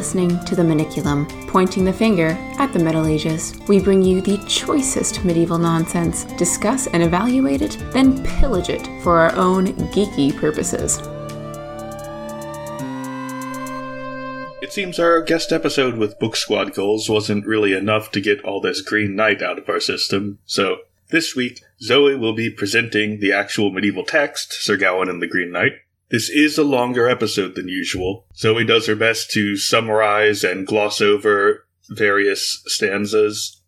Listening to The Maniculum, pointing the finger at the Middle Ages. We bring you the choicest medieval nonsense, discuss and evaluate it, then pillage it for our own geeky purposes. It seems our guest episode with Book Squad goals wasn't really enough to get all this Green Knight out of our system, so this week Zoe will be presenting the actual medieval text, Sir Gawain and the Green Knight. This is a longer episode than usual. Zoe does her best to summarize and gloss over various stanzas,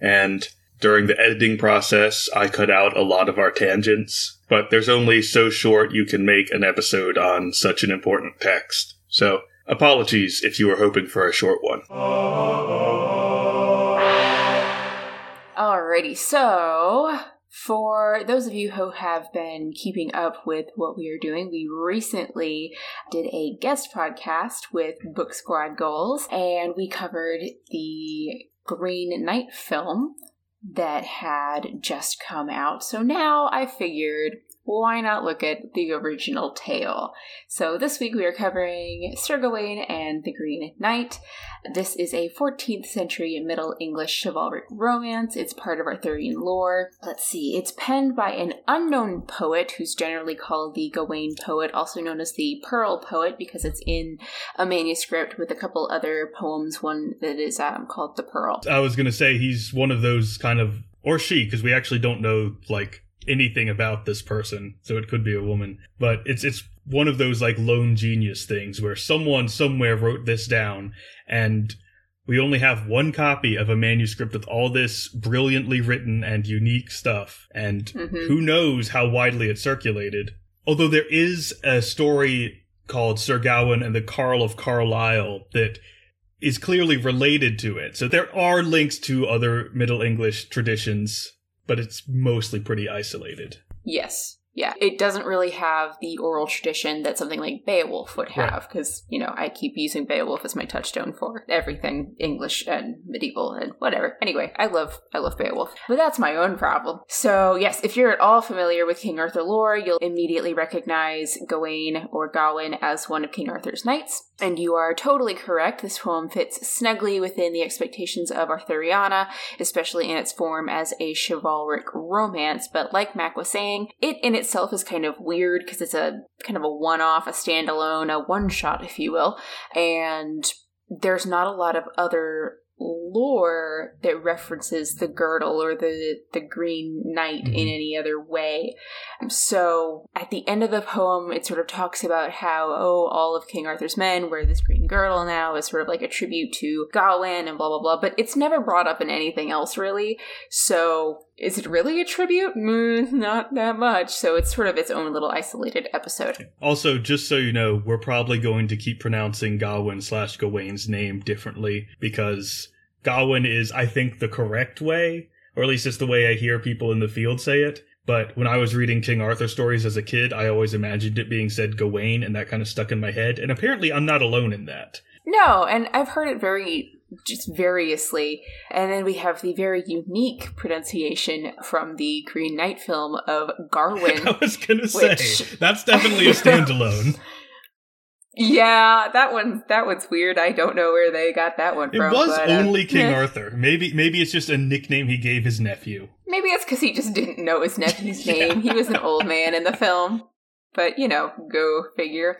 and during the editing process, I cut out a lot of our tangents, but there's only so short you can make an episode on such an important text. So, apologies if you were hoping for a short one. Alrighty, so for those of you who have been keeping up with what we are doing, we recently did a guest podcast with Book Squad Goals, and we covered the Green Knight film that had just come out. So now I figured why not look at the original tale? So this week we are covering Sir Gawain and the Green Knight. This is a 14th century Middle English chivalric romance. It's part of Arthurian lore. Let's see, it's penned by an unknown poet who's generally called the Gawain poet, also known as the Pearl poet because it's in a manuscript with a couple other poems, one that is um, called The Pearl. I was going to say he's one of those kind of, or she, because we actually don't know, like, anything about this person, so it could be a woman. But it's it's one of those like lone genius things where someone somewhere wrote this down and we only have one copy of a manuscript with all this brilliantly written and unique stuff and Mhm. who knows how widely it circulated. Although there is a story called Sir Gawain and the Carl of Carlisle that is clearly related to it. So there are links to other Middle English traditions, but it's mostly pretty isolated. Yes. Yeah, it doesn't really have the oral tradition that something like Beowulf would have, because, you know, I keep using Beowulf as my touchstone for everything English and medieval and whatever. Anyway, I love I love Beowulf. But that's my own problem. So yes, if you're at all familiar with King Arthur lore, you'll immediately recognize Gawain or Gawain as one of King Arthur's knights. And you are totally correct. This poem fits snugly within the expectations of Arthuriana, especially in its form as a chivalric romance. But like Mac was saying, it in itself is kind of weird because it's a kind of a one off, a standalone, a one shot, if you will. And there's not a lot of other lore that references the girdle or the the green knight in Mhm. any other way so at the end of the poem it sort of talks about how oh all of king arthur's men wear this green girdle now as sort of like a tribute to gawain and blah blah blah but it's never brought up in anything else really so is it really a tribute mm, not that much so it's sort of its own little isolated episode Also, just so you know, we're probably going to keep pronouncing Gawain slash Gawain's name differently because Gawain is, I think, the correct way, or at least it's the way I hear people in the field say it. But when I was reading King Arthur stories as a kid, I always imagined it being said Gawain, and that kind of stuck in my head. And apparently, I'm not alone in that. No, and I've heard it very just variously. And then we have the very unique pronunciation from the Green Knight film of Garwin. I was gonna say that's definitely a standalone. yeah, that one that one's weird. I don't know where they got that one It from. It was but, uh, only King eh. Arthur. Maybe maybe it's just a nickname he gave his nephew. Maybe it's because he just didn't know his nephew's Yeah. name. He was an old man in the film. But, you know, go figure.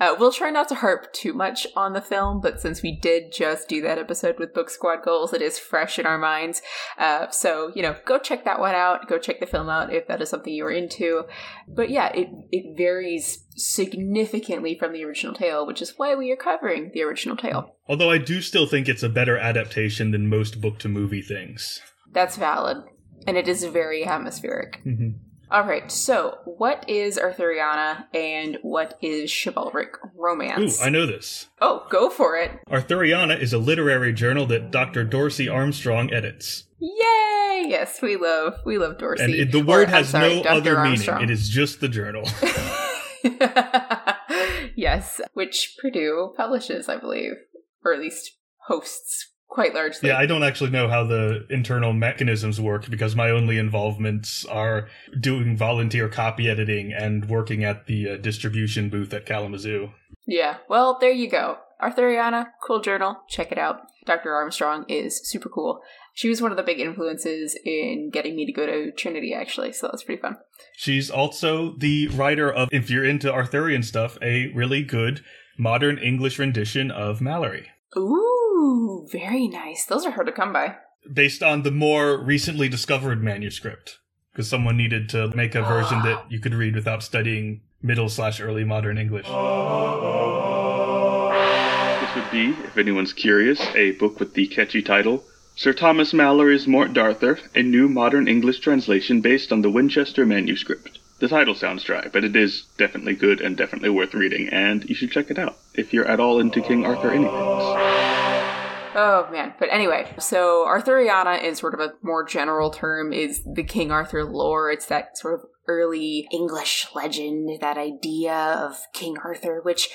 Uh, we'll try not to harp too much on the film, but since we did just do that episode with Book Squad Goals, it is fresh in our minds. Uh, so, you know, go check that one out. Go check the film out if that is something you are into. But yeah, it, it varies significantly from the original tale, which is why we are covering the original tale. Although I do still think it's a better adaptation than most book to movie things. That's valid. And it is very atmospheric. Mhm. All right, so what is Arthuriana and what is chivalric romance? Ooh? I know this. oh, go for it. Arthuriana is a literary journal that Dr. Dorsey Armstrong edits. Yay! Yes, we love we love Dorsey. And it, the word I'm has sorry, no Dr. other Armstrong. meaning. It is just the journal. yes, which Purdue publishes, I believe, or at least hosts quite largely. yeah, I don't actually know how the internal mechanisms work because my only involvements are doing volunteer copy editing and working at the uh, distribution booth at Kalamazoo. Yeah, well, there you go. Arthuriana, cool journal, check it out. Dr. Armstrong is super cool. She was one of the big influences in getting me to go to Trinity, actually, so that was pretty fun. She's also the writer of, if you're into Arthurian stuff, a really good modern English rendition of Malory. Ooh, very nice. Those are hard to come by. Based on the more recently discovered manuscript, because someone needed to make a version that you could read without studying middle slash early modern English. This would be, if anyone's curious, a book with the catchy title Sir Thomas Malory's Mort d'Arthur, a new modern English translation based on the Winchester manuscript. The title sounds dry, but it is definitely good and definitely worth reading, and you should check it out if you're at all into King Arthur anything. Oh man. But anyway, so Arthuriana is sort of a more general term, is the King Arthur lore. It's that sort of early English legend, that idea of King Arthur, which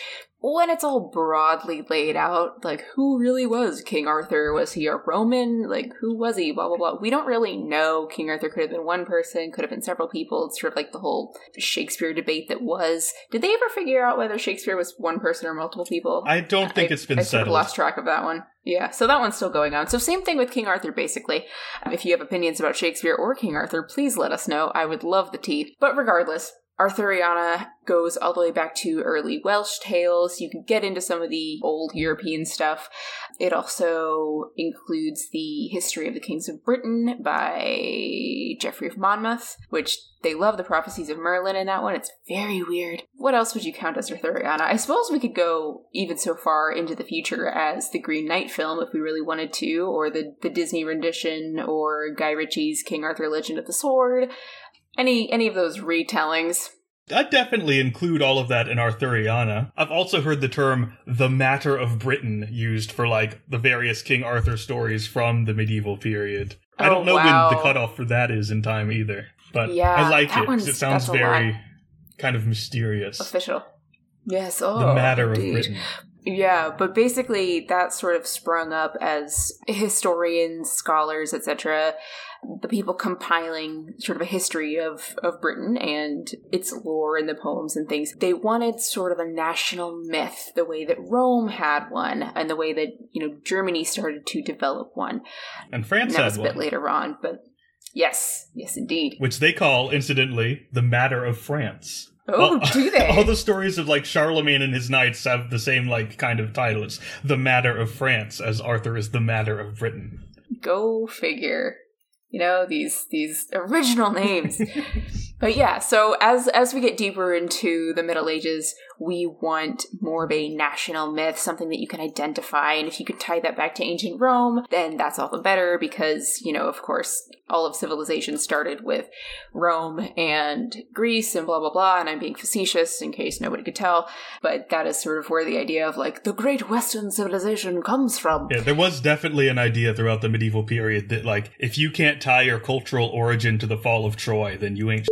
when it's all broadly laid out, like who really was King Arthur? Was he a Roman? Like who was he? Blah blah blah. We don't really know. King Arthur could have been one person, could have been several people. It's sort of like the whole Shakespeare debate that was. Did they ever figure out whether Shakespeare was one person or multiple people? I don't think I, it's been I sort of lost track of that one. Yeah, so that one's still going on. So same thing with King Arthur, basically. If you have opinions about Shakespeare or King Arthur, please let us know. I would love the tea. But regardless, Arthuriana goes all the way back to early Welsh tales. You can get into some of the old European stuff. It also includes the history of the kings of Britain by Geoffrey of Monmouth, which they love the prophecies of Merlin in that one. It's very weird. What else would you count as Arthuriana? I suppose we could go even so far into the future as the Green Knight film if we really wanted to, or the, the Disney rendition, or Guy Ritchie's King Arthur Legend of the Sword. Any any of those retellings. I'd definitely include all of that in Arthuriana. I've also heard the term the matter of Britain used for like the various King Arthur stories from the medieval period. I Oh, don't know wow. when the cutoff for that is in time either, but Yeah, I like it it 'cause one's- it sounds very kind of mysterious. Official. Yes, oh the matter of. Britain. Yeah, but basically that sort of sprung up as historians, scholars, etc., the people compiling sort of a history of, of Britain and its lore and the poems and things. They wanted sort of a national myth, the way that Rome had one, and the way that, you know, Germany started to develop one. And France And that was a bit one, later on, but yes, yes indeed. which they call, incidentally, the matter of France. Oh, all, do they? all the stories of like Charlemagne and his knights have the same like kind of title. It's the matter of France, as Arthur is the matter of Britain. Go figure. You know these these original names. but yeah, so as as we get deeper into the Middle Ages, we want more of a national myth, something that you can identify. And if you could tie that back to ancient Rome, then that's all the better because, you know, of course, all of civilization started with Rome and Greece and blah blah blah. And I'm being facetious in case nobody could tell, but that is sort of where the idea of like the great Western civilization comes from. Yeah, there was definitely an idea throughout the medieval period that like if you can't tie your cultural origin to the fall of Troy, then you ain't.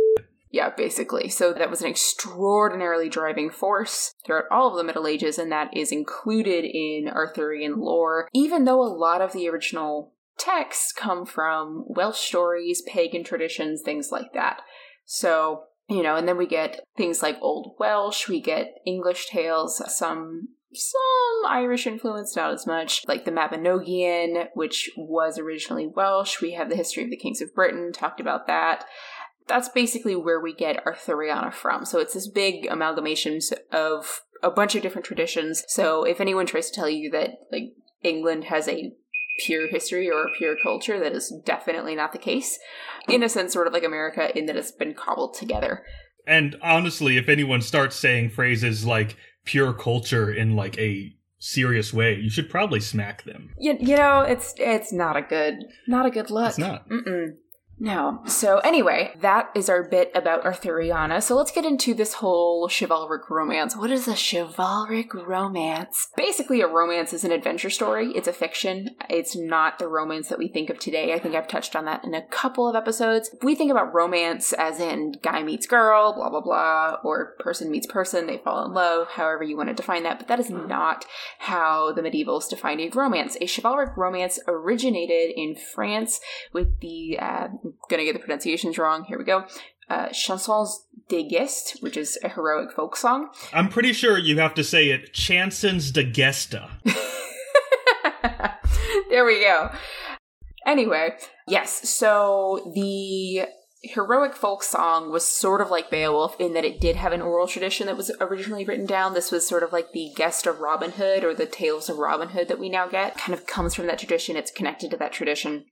Yeah, basically. So that was an extraordinarily driving force throughout all of the Middle Ages, and that is included in Arthurian lore, even though a lot of the original texts come from Welsh stories, pagan traditions, things like that. So, you know, and then we get things like Old Welsh, we get English tales, some some Irish influence, not as much, like the Mabinogion, which was originally Welsh. We have the history of the kings of Britain, talked about that that's basically where we get Arthuriana from. So it's this big amalgamation of a bunch of different traditions. So if anyone tries to tell you that like England has a pure history or a pure culture, that is definitely not the case. In a sense, sort of like America, in that it's been cobbled together. And honestly, if anyone starts saying phrases like pure culture in like a serious way, you should probably smack them. You, you know, it's it's not a good not a good look. It's not. Mm-mm. No. So anyway, that is our bit about Arthuriana. So let's get into this whole chivalric romance. What is a chivalric romance? Basically, a romance is an adventure story. It's a fiction. It's not the romance that we think of today. I think I've touched on that in a couple of episodes. We think about romance as in guy meets girl, blah blah blah, or person meets person, they fall in love, however you want to define that, but that is not how the medievals defined a romance. A chivalric romance originated in France with the uh, I'm gonna get the pronunciations wrong. Here we go. uh, chansons de geste, which is a heroic folk song. I'm pretty sure you have to say it chansons de gesta. there we go. Anyway, yes, so the heroic folk song was sort of like Beowulf in that it did have an oral tradition that was originally written down. This was sort of like the Gest of Robin Hood or the Tales of Robin Hood that we now get. Kind of comes from that tradition. It's connected to that tradition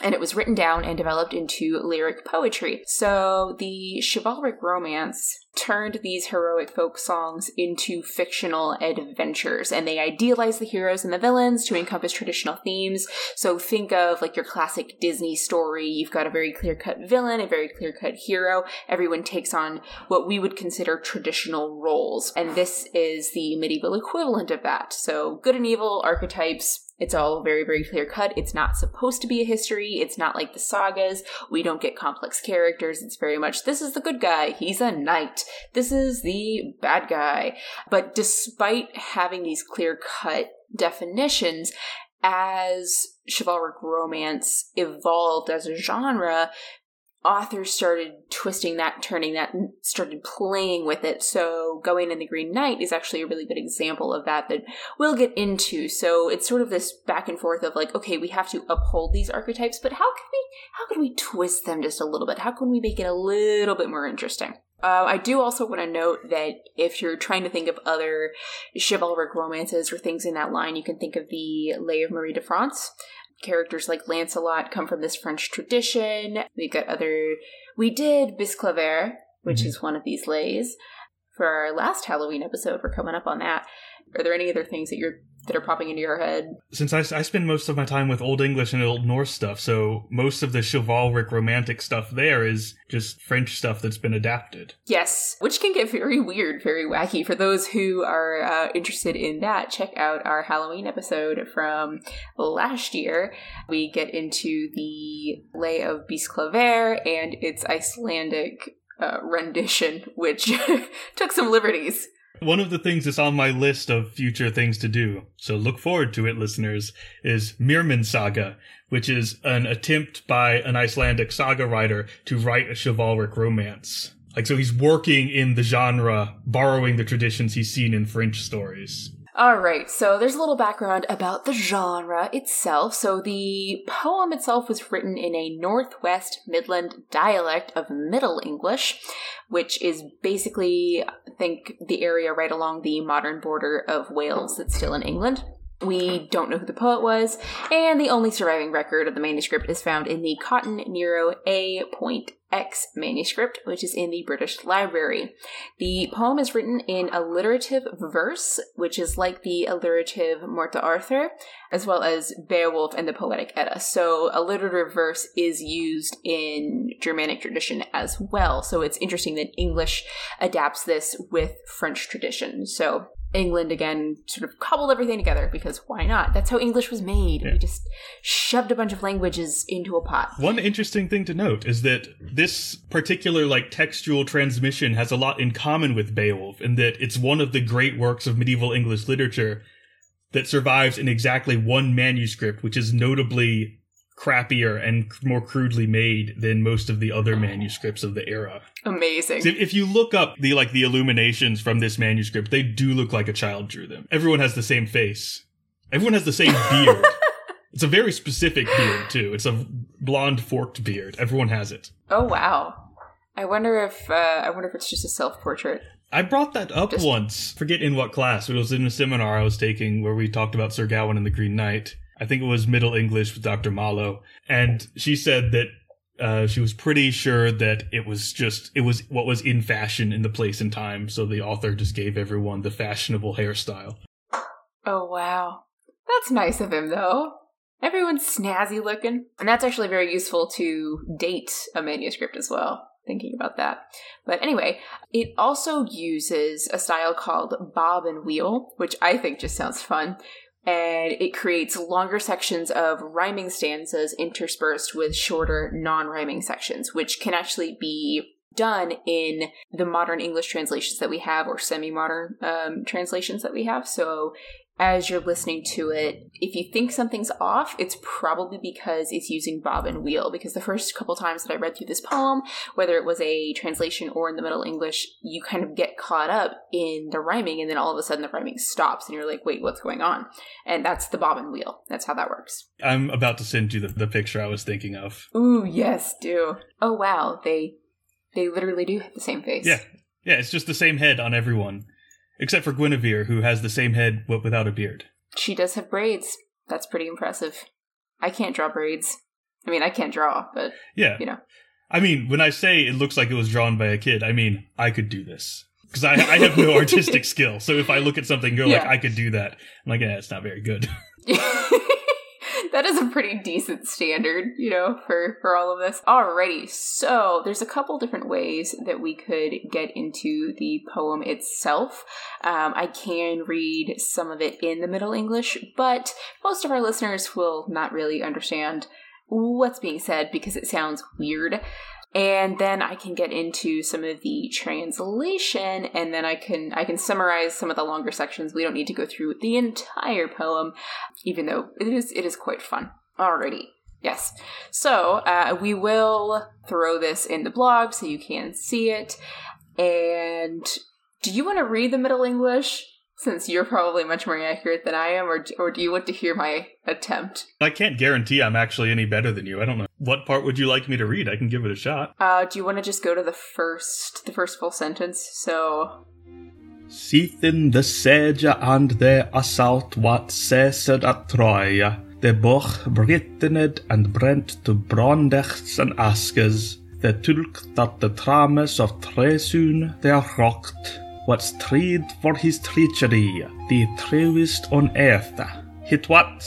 and it was written down and developed into lyric poetry. So the chivalric romance turned these heroic folk songs into fictional adventures and they idealized the heroes and the villains to encompass traditional themes. So think of like your classic Disney story. You've got a very clear cut villain, a very clear cut hero. Everyone takes on what we would consider traditional roles. And this is the medieval equivalent of that. So good and evil archetypes it's all very, very clear cut. It's not supposed to be a history. It's not like the sagas. We don't get complex characters. It's very much, this is the good guy. He's a knight. This is the bad guy. But despite having these clear cut definitions, as chivalric romance evolved as a genre, authors started twisting that, turning that, and started playing with it. So, Gawain and the Green Knight is actually a really good example of that that we'll get into. So, it's sort of this back and forth of like, okay, we have to uphold these archetypes, but how can we how can we twist them just a little bit? How can we make it a little bit more interesting? Uh, I do also want to note that if you're trying to think of other chivalric romances or things in that line, you can think of the Lay of Marie de France, characters like Lancelot come from this French tradition. We've got other. We did Bisclavret, which mm-hmm. is one of these lays. For our last Halloween episode, we're coming up on that. Are there any other things that you're that are popping into your head? Since I, I spend most of my time with Old English and Old Norse stuff, so most of the chivalric romantic stuff there is just French stuff that's been adapted. Yes, which can get very weird, very wacky. For those who are uh, interested in that, check out our Halloween episode from last year. We get into the Lay of Bisclavret and its Icelandic uh, rendition, which took some liberties one of the things that's on my list of future things to do, so look forward to it, listeners, is Mirman Saga, which is an attempt by an Icelandic saga writer to write a chivalric romance. Like, so he's working in the genre, borrowing the traditions he's seen in French stories. All right, so there's a little background about the genre itself. So the poem itself was written in a Northwest Midland dialect of Middle English, which is basically, I think, the area right along the modern border of Wales that's still in England. We don't know who the poet was, and the only surviving record of the manuscript is found in the Cotton Nero A. X manuscript, which is in the British Library. The poem is written in alliterative verse, which is like the alliterative Morte Arthur, as well as Beowulf and the Poetic Edda. So alliterative verse is used in Germanic tradition as well. So it's interesting that English adapts this with French tradition. So England again sort of cobbled everything together because why not? That's how English was made. Yeah. We just shoved a bunch of languages into a pot. One interesting thing to note is that this particular like textual transmission has a lot in common with Beowulf in that it's one of the great works of medieval English literature that survives in exactly one manuscript, which is notably crappier and more crudely made than most of the other manuscripts of the era. Amazing. If you look up the like the illuminations from this manuscript, they do look like a child drew them. Everyone has the same face. Everyone has the same beard. it's a very specific beard too. It's a blonde forked beard. Everyone has it. Oh wow. I wonder if uh, I wonder if it's just a self portrait. I brought that up just- once. Forget in what class. It was in a seminar I was taking where we talked about Sir Gawain and the Green Knight I think it was Middle English with Dr. Malo. And she said that uh, she was pretty sure that it was just it was what was in fashion in the place and time. So the author just gave everyone the fashionable hairstyle. Oh wow. That's nice of him though. Everyone's snazzy looking. And that's actually very useful to date a manuscript as well thinking about that. But anyway it also uses a style called bob and wheel which i think just sounds fun and it creates longer sections of rhyming stanzas interspersed with shorter non rhyming sections, which can actually be done in the modern English translations that we have or semi modern um, translations that we have. So as you're listening to it, if you think something's off, it's probably because it's using bob and wheel. Because the first couple times that I read through this poem, whether it was a translation or in the Middle English, you kind of get caught up in the rhyming, and then all of a sudden the rhyming stops, and you're like, wait, what's going on? And that's the bob and wheel. That's how that works. I'm about to send you the, the picture I was thinking of. Ooh, yes, do. Oh, wow. They they literally do have the same face. Yeah. Yeah, it's just the same head on everyone. Except for Guinevere, who has the same head but without a beard. She does have braids. That's pretty impressive. I can't draw braids. I mean, I can't draw, but Yeah. you know. I mean, when I say it looks like it was drawn by a kid, I mean, I could do this. Because I, I have no artistic skill. So if I look at something and go like, I could do that, I'm like, yeah, it's not very good. that is a pretty decent standard, you know, for for all of this. Alrighty, so there's a couple different ways that we could get into the poem itself. Um, I can read some of it in the Middle English, but most of our listeners will not really understand what's being said because it sounds weird. And then I can get into some of the translation, and then I can I can summarize some of the longer sections. We don't need to go through the entire poem, even though it is it is quite fun. Alrighty. Yes. So uh, we will throw this in the blog so you can see it. And do you want to read the Middle English since you're probably much more accurate than I am, or or do you want to hear my attempt? I can't guarantee I'm actually any better than you. I don't know. What part would you like me to read? I can give it a shot. Uh, do you want to just go to the first the first full sentence? So Seethin the sage and the assault what cessed at Troia, the boch Britanid and brent to Brondechts and Askes, the tulk that the trames of Tresun they are rocked, what's treed for his treachery, the truest on earth. Hit what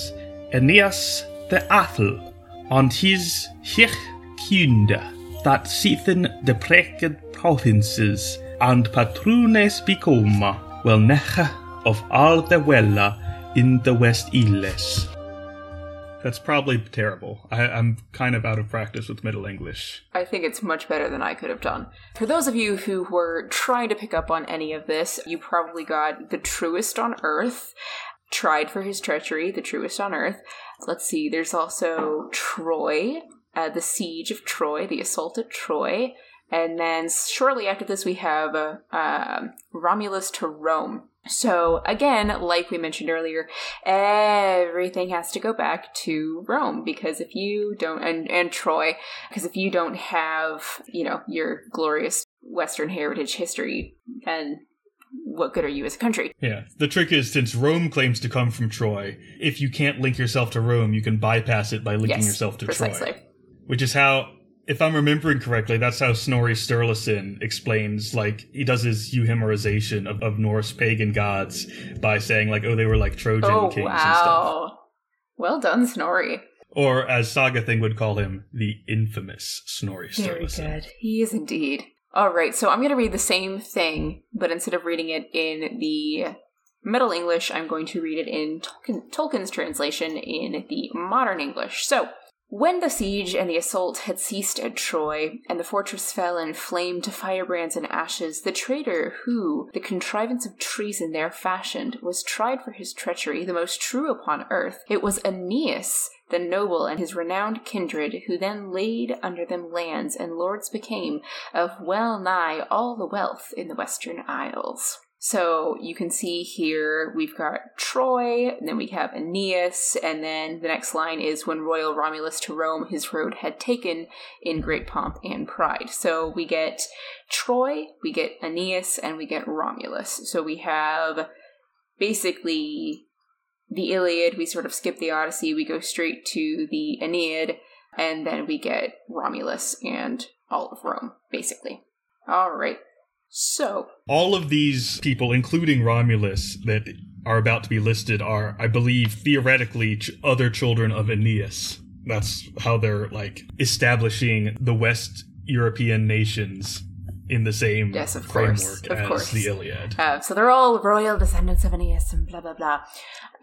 Aeneas the Athel, and his hich kinde, that seethin the preked provinces, and patrones become, well neche of all the wella in the West Illes. That's probably terrible. I, I'm kind of out of practice with Middle English. I think it's much better than I could have done. For those of you who were trying to pick up on any of this, you probably got the truest on earth. Tried for his treachery, the truest on earth. Let's see, there's also Troy, uh, the siege of Troy, the assault at Troy. And then shortly after this, we have uh, um Romulus to Rome. So, again, like we mentioned earlier, everything has to go back to Rome because if you don't, and, and Troy, because if you don't have, you know, your glorious Western heritage history, then what good are you as a country? Yeah. The trick is since Rome claims to come from Troy, if you can't link yourself to Rome, you can bypass it by linking Yes, yourself to precisely. Troy. Which is how, if I'm remembering correctly, that's how Snorri Sturluson explains, like, he does his euhemerization of, of Norse pagan gods by saying, like, oh, they were like Trojan Oh, kings and stuff. wow. Well done, Snorri. Or, as Saga Thing would call him, the infamous Snorri Sturluson. Very good. He is indeed. All right, so I'm going to read the same thing, but instead of reading it in the Middle English, I'm going to read it in Tolkien, Tolkien's translation in the Modern English. So, when the siege and the assault had ceased at Troy, and the fortress fell in flame to firebrands and ashes, the traitor who the contrivance of treason there fashioned was tried for his treachery, the most true upon earth. It was Aeneas, the noble and his renowned kindred, who then laid under them lands and lords became of well nigh all the wealth in the Western Isles. So you can see here we've got Troy, and then we have Aeneas, and then the next line is when royal Romulus to Rome his road had taken in great pomp and pride. So we get Troy, we get Aeneas, and we get Romulus. So we have basically the Iliad, we sort of skip the Odyssey, we go straight to the Aeneid, and then we get Romulus and all of Rome, basically. All right. So, All of these people, including Romulus, that are about to be listed, are, I believe, theoretically ch- other children of Aeneas. That's how they're like establishing the West European nations in the same Yes, of course, framework of as course. the Iliad. uh, so they're all royal descendants of Aeneas and blah blah blah.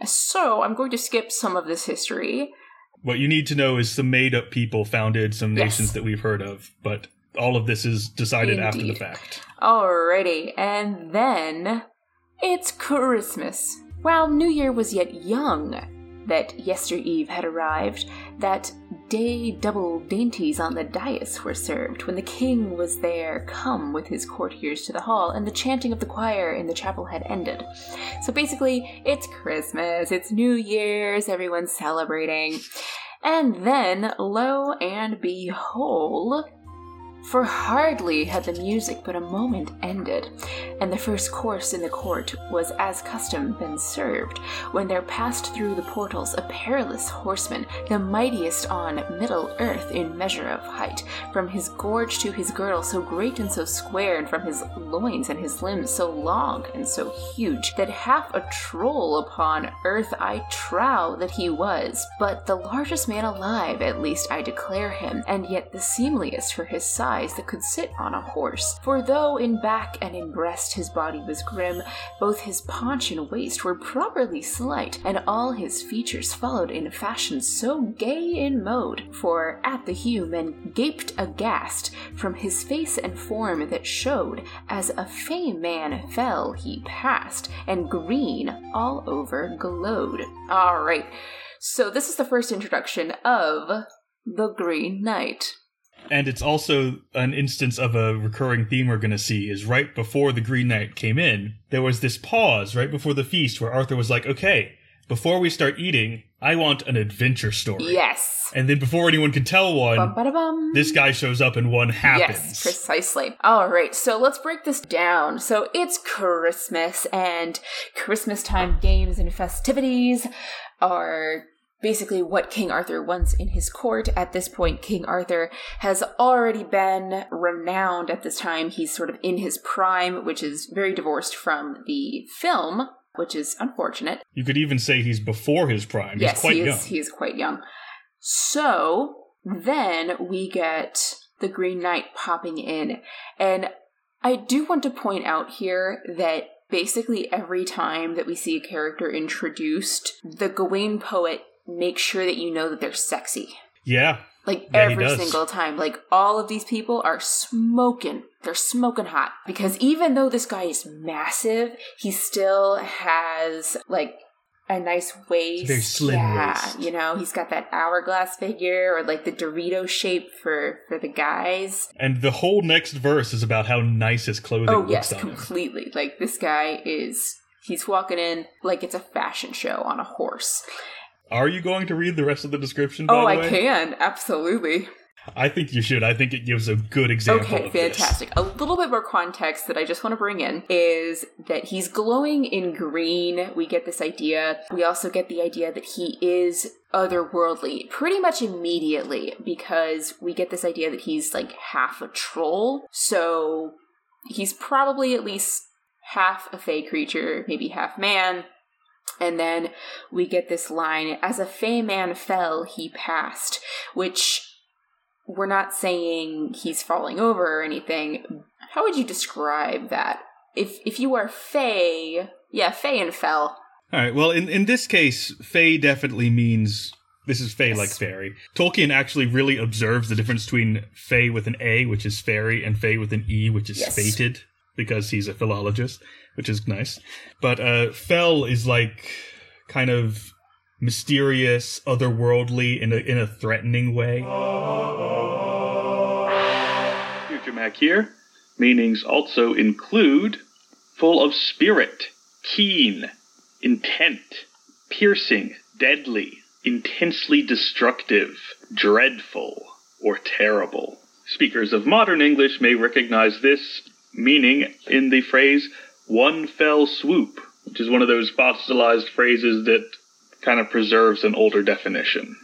So I'm going to skip some of this history. What you need to know is some made up people founded some Yes. nations that we've heard of, but all of this is decided after the fact. Alrighty, and then it's Christmas. While New Year was yet young, that yester eve had arrived, that day double dainties on the dais were served when the king was there come with his courtiers to the hall, and the chanting of the choir in the chapel had ended. So basically, it's Christmas, it's New Year's, everyone's celebrating. And then, lo and behold, for hardly had the music but a moment ended, and the first course in the court was as custom been served, when there passed through the portals a perilous horseman, the mightiest on middle earth in measure of height, from his gorge to his girdle so great and so square, and from his loins and his limbs so long and so huge, that half a troll upon earth I trow that he was, but the largest man alive, at least I declare him, and yet the seemliest for his size that could sit on a horse. For though in back and in breast his body was grim, both his paunch and waist were properly slight, and all his features followed in a fashion so gay in mode. For at the hue men gaped aghast from his face and form that showed as a fey man fell he passed, and green all over glowed. All right. So this is the first introduction of the Green Knight. And it's also an instance of a recurring theme we're going to see is right before the Green Knight came in, there was this pause right before the feast where Arthur was like, okay, before we start eating, I want an adventure story. Yes. And then before anyone can tell one, Bum, this guy shows up and one happens. Yes, precisely. All right, so let's break this down. So it's Christmas, and Christmas time games and festivities are basically what King Arthur wants in his court. At this point, King Arthur has already been renowned at this time. He's sort of in his prime, which is very divorced from the film. Which is unfortunate. You could even say he's before his prime. yes, he's quite he young. He is quite young. So then we get the Green Knight popping in, and I do want to point out here that basically every time that we see a character introduced, the Gawain poet makes sure that you know that they're sexy. yeah. Like Yeah, every single time. Like all of these people are smoking. They're smoking hot. Because even though this guy is massive, he still has like a nice waist. very slim yeah, waist. You know, he's got that hourglass figure or like the Dorito shape for for the guys. And the whole next verse is about how nice his clothing Oh looks yes, on him. completely. Like this guy is he's walking in like it's a fashion show on a horse. Are you going to read the rest of the description? By oh, the I can. Absolutely. I think you should. I think it gives a good example. Okay, of this. fantastic. A little bit more context that I just want to bring in is that he's glowing in green. We get this idea. We also get the idea that he is otherworldly pretty much immediately because we get this idea that he's like half a troll. So he's probably at least half a fey creature, maybe half man. And then we get this line as a fey man fell, he passed, which we're not saying he's falling over or anything. How would you describe that? If if you are Fey, yeah, Fey and fell. All right. Well, in in this case, Fey definitely means this is Fey Yes. like fairy. Tolkien actually really observes the difference between Fey with an A, which is fairy, and Fey with an E, which is Yes. fated, because he's a philologist, which is nice. But uh, Fell is like kind of mysterious, otherworldly in a in a threatening way. Mac here. Meanings also include full of spirit, keen, intent, piercing, deadly, intensely destructive, dreadful, or terrible. Speakers of modern English may recognize this meaning in the phrase one fell swoop, which is one of those fossilized phrases that kind of preserves an older definition.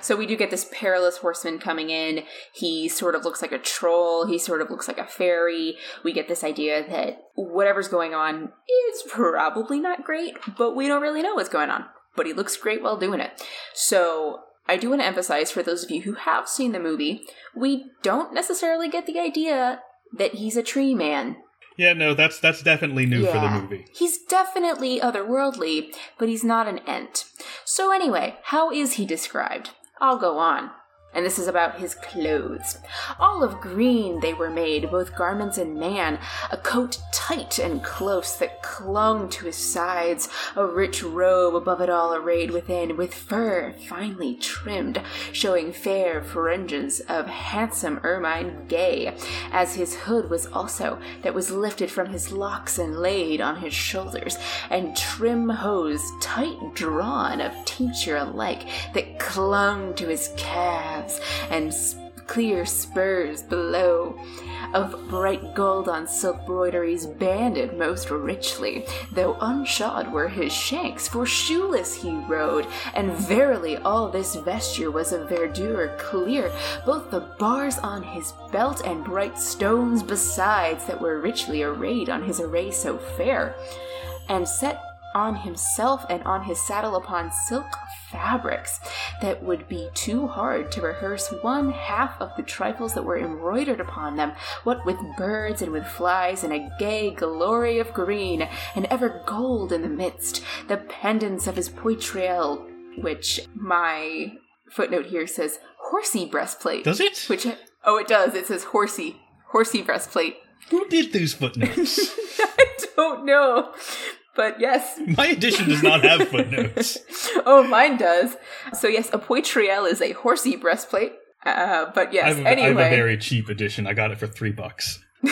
So we do get this perilous horseman coming in. He sort of looks like a troll. He sort of looks like a fairy. We get this idea that whatever's going on is probably not great, but we don't really know what's going on. But he looks great while doing it. So I do want to emphasize for those of you who have seen the movie, we don't necessarily get the idea that he's a tree man. Yeah, no, that's that's definitely new for the movie. He's definitely otherworldly, but he's not an ent. So anyway, how is he described? I'll go on. And this is about his clothes. All of green they were made, both garments and man, a coat tight and close that clung to his sides, a rich robe above it all arrayed within, with fur finely trimmed, showing fair fringes of handsome ermine gay, as his hood was also, that was lifted from his locks and laid on his shoulders, and trim hose tight drawn of tincture alike that clung to his calves, and clear spurs below, of bright gold on silk broideries banded most richly, though unshod were his shanks, for shoeless he rode, and verily all this vesture was of verdure clear, both the bars on his belt and bright stones besides that were richly arrayed on his array so fair, and set on himself and on his saddle upon silk fabrics that would be too hard to rehearse one half of the trifles that were embroidered upon them, what with birds and with flies, and a gay glory of green, and ever gold in the midst, the pendants of his poitrail, which my footnote here says horsey breastplate. Does it? Which oh, it does. It says horsey, horsey breastplate. Who did those footnotes? I don't know. But yes. My edition does not have footnotes. oh, mine does. So yes, a poitriel is a horsey breastplate. Uh, but yes, I have, anyway. I have a very cheap edition. I got it for three bucks.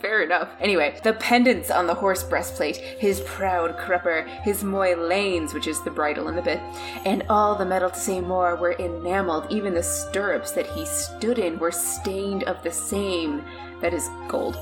Fair enough. Anyway, the pendants on the horse breastplate, his proud crupper, his molains, which is the bridle and the bit, and all the metal to say more were enameled. Even the stirrups that he stood in were stained of the same, that is, gold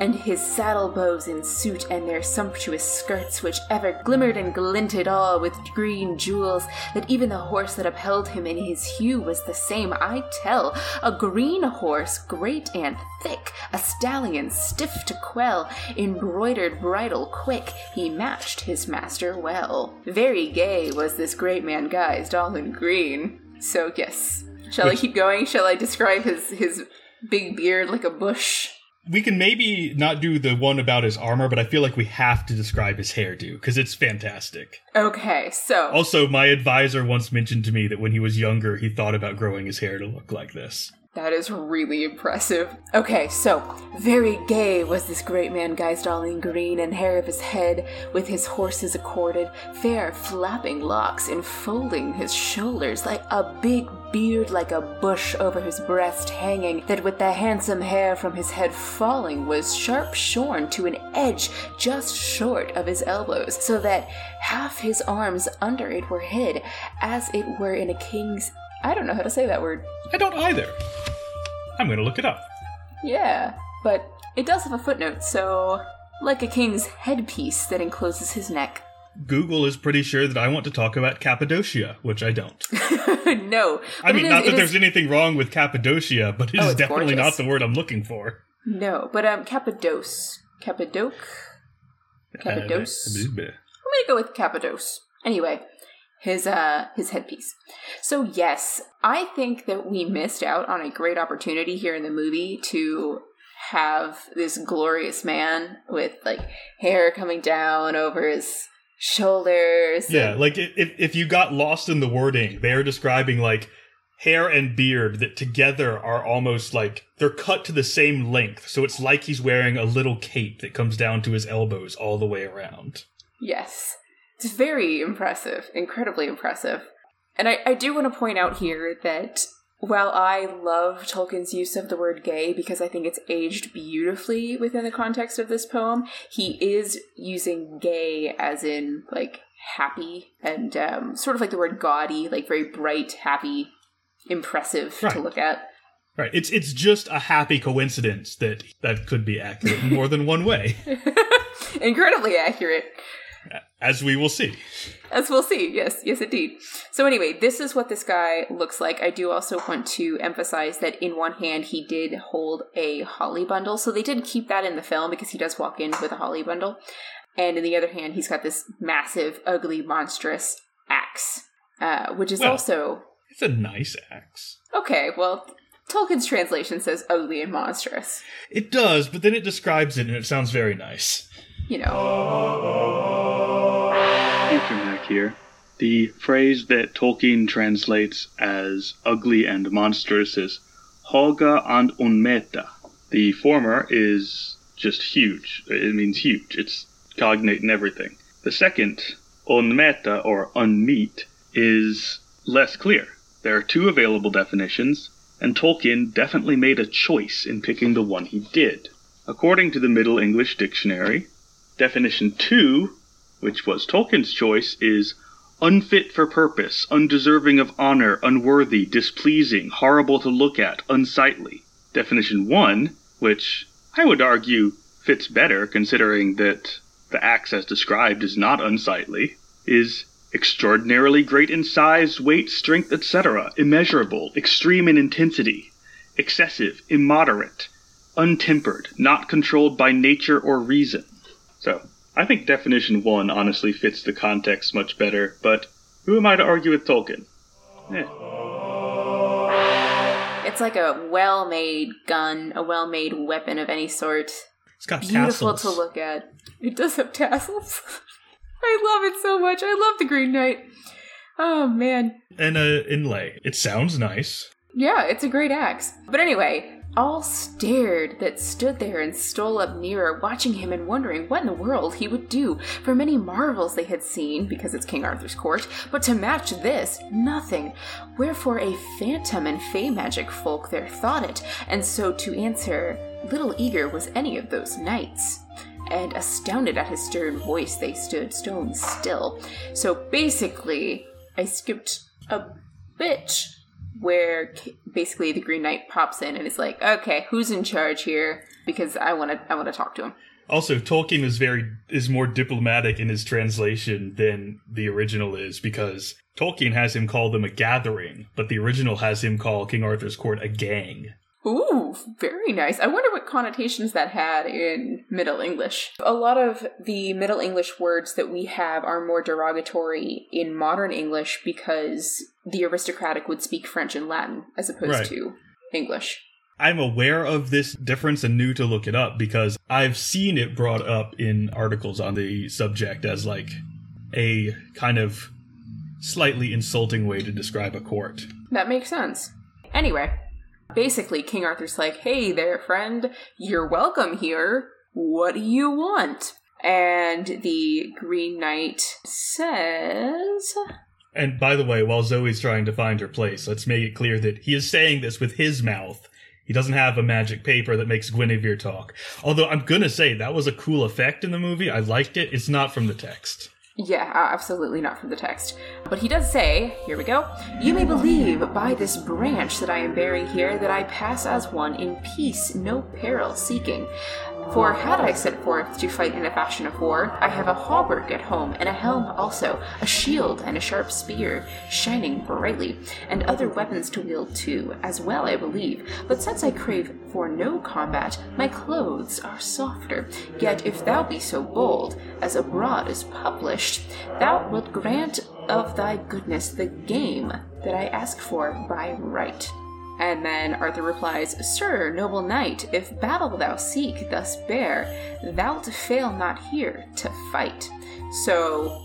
and his saddle bows in suit and their sumptuous skirts, which ever glimmered and glinted all with green jewels, that even the horse that upheld him in his hue was the same, I tell, a green horse, great and thick, a stallion stiff to quell, embroidered bridle quick, he matched his master well. Very gay was this great man guised all in green. So yes. Shall I keep going? Shall I describe his his big beard like a bush? We can maybe not do the one about his armor, but I feel like we have to describe his hairdo because it's fantastic. Okay, so Also, my advisor once mentioned to me that when he was younger, he thought about growing his hair to look like this. That is really impressive. Okay, so very gay was this great man guised all in green, and hair of his head with his horses accorded, fair flapping locks enfolding his shoulders, like a big beard like a bush over his breast hanging, that with the handsome hair from his head falling was sharp shorn to an edge just short of his elbows, so that half his arms under it were hid, as it were in a king's I don't know how to say that word. I don't either. I'm going to look it up. Yeah, but it does have a footnote, so like a king's headpiece that encloses his neck. Google is pretty sure that I want to talk about Cappadocia, which I don't. no. I mean, is, not that there's is... anything wrong with Cappadocia, but it oh, is definitely gorgeous. not the word I'm looking for. No, but um, Cappadoce. Cappadoc? Cappadoce? Uh, I'm gonna go with Cappadoce. Anyway, his uh his headpiece. So yes, I think that we missed out on a great opportunity here in the movie to have this glorious man with like hair coming down over his shoulders. Yeah, like if if you got lost in the wording, they are describing like hair and beard that together are almost like they're cut to the same length. So it's like he's wearing a little cape that comes down to his elbows all the way around. Yes. It's very impressive, incredibly impressive. And I, I do want to point out here that while I love Tolkien's use of the word gay because I think it's aged beautifully within the context of this poem, he is using gay as in like happy and um, sort of like the word gaudy, like very bright, happy, impressive right. to look at. Right. It's it's just a happy coincidence that that could be accurate in more than one way. Incredibly accurate. As we will see. As we'll see, yes, yes, indeed. So, anyway, this is what this guy looks like. I do also want to emphasize that in one hand, he did hold a holly bundle. So, they did keep that in the film because he does walk in with a holly bundle. And in the other hand, he's got this massive, ugly, monstrous axe, uh, which is well, also. It's a nice axe. Okay, well, Tolkien's translation says ugly and monstrous. It does, but then it describes it and it sounds very nice you know. Here. The phrase that Tolkien translates as ugly and monstrous is Hoga and Unmeta. The former is just huge. It means huge. It's cognate in everything. The second, Unmeta or unmeet, is less clear. There are two available definitions, and Tolkien definitely made a choice in picking the one he did. According to the Middle English Dictionary, definition 2, which was Tolkien's choice, is unfit for purpose, undeserving of honor, unworthy, displeasing, horrible to look at, unsightly. Definition 1, which I would argue fits better considering that the axe as described is not unsightly, is extraordinarily great in size, weight, strength, etc., immeasurable, extreme in intensity, excessive, immoderate, untempered, not controlled by nature or reason. So, I think definition one honestly fits the context much better, but who am I to argue with Tolkien? Eh. It's like a well made gun, a well made weapon of any sort. It's got tassels. Beautiful tassels. to look at. It does have tassels. I love it so much. I love the Green Knight. Oh man. and a inlay. It sounds nice. Yeah, it's a great axe. But anyway, all stared that stood there and stole up nearer, watching him and wondering what in the world he would do. For many marvels they had seen, because it's King Arthur's court, but to match this, nothing. Wherefore a phantom and fey magic folk there thought it, and so to answer, little eager was any of those knights. And astounded at his stern voice, they stood stone still. So basically, I skipped a bit where basically the Green Knight pops in and is like, "Okay, who's in charge here?" Because I want to, I want to talk to him. Also, Tolkien is very is more diplomatic in his translation than the original is because Tolkien has him call them a gathering, but the original has him call King Arthur's court a gang. Ooh, very nice. I wonder what connotations that had in Middle English. A lot of the Middle English words that we have are more derogatory in modern English because the aristocratic would speak French and Latin as opposed Right. to English. I'm aware of this difference and knew to look it up because I've seen it brought up in articles on the subject as like a kind of slightly insulting way to describe a court. That makes sense. Anyway, basically, King Arthur's like, hey there, friend, you're welcome here. What do you want? And the Green Knight says, And by the way, while Zoe's trying to find her place, let's make it clear that he is saying this with his mouth. He doesn't have a magic paper that makes Guinevere talk. Although I'm gonna say that was a cool effect in the movie. I liked it. It's not from the text. Yeah, absolutely not from the text. But he does say, here we go, You may believe by this branch that I am bearing here that I pass as one in peace, no peril seeking. For had I set forth to fight in a fashion of war, I have a hauberk at home, and a helm also, a shield and a sharp spear, shining brightly, and other weapons to wield too, as well I believe. But since I crave for no combat, my clothes are softer. Yet if thou be so bold, as abroad is published, thou wilt grant of thy goodness the game that I ask for by right. And then Arthur replies, Sir, noble knight, if battle thou seek thus bear, thou'lt fail not here to fight. So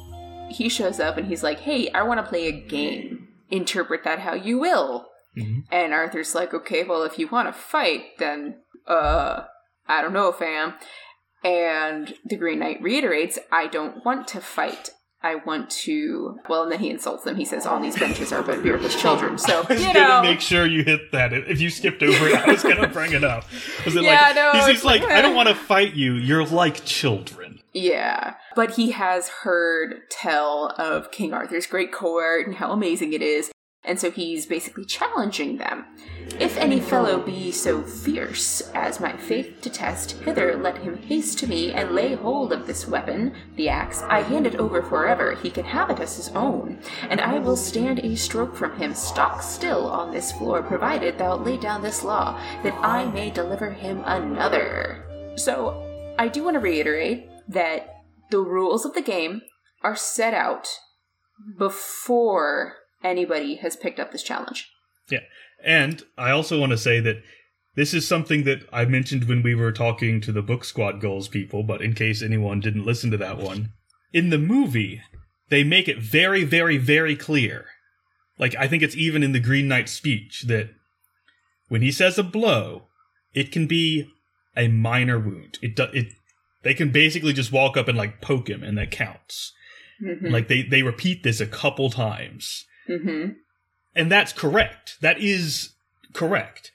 he shows up and he's like, Hey, I want to play a game. Interpret that how you will. Mhm. And Arthur's like, Okay, well, if you want to fight, then, uh, I don't know, fam. And the Green Knight reiterates, I don't want to fight. I want to. Well, and then he insults them. He says, All these benches are but beardless children. So, I was you gonna know. make sure you hit that. If you skipped over it, I was gonna bring it up. Was it Yeah, like, no, he's, he's like, like, I don't eh. want to fight you. You're like children. Yeah, but he has heard tell of King Arthur's great court and how amazing it is, and so he's basically challenging them. If any fellow be so fierce as my faith to test, hither let him haste to me and lay hold of this weapon, the axe. I hand it over forever, he can have it as his own, and I will stand a stroke from him stock still on this floor, provided thou lay down this law, that I may deliver him another. So, I do want to reiterate that the rules of the game are set out before anybody has picked up this challenge. Yeah. And I also want to say that this is something that I mentioned when we were talking to the Book Squad Goals people, but in case anyone didn't listen to that one, in the movie, they make it very, very, very clear. Like, I think it's even in the Green Knight speech that when he says a blow, it can be a minor wound. It, do, it, they can basically just walk up and like poke him and that counts. Mm-hmm. Like, they, they repeat this a couple times. Mm-hmm. And that's correct. That is correct.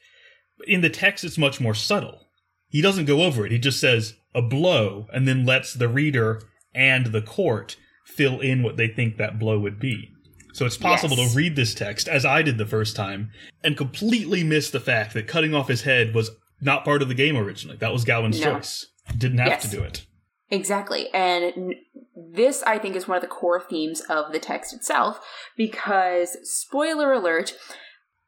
But in the text, it's much more subtle. He doesn't go over it. He just says a blow and then lets the reader and the court fill in what they think that blow would be. So it's possible Yes. to read this text, as I did the first time, and completely miss the fact that cutting off his head was not part of the game originally. That was Gawain's No. choice. Didn't have Yes. to do it. Exactly. And this, I think, is one of the core themes of the text itself, because, spoiler alert,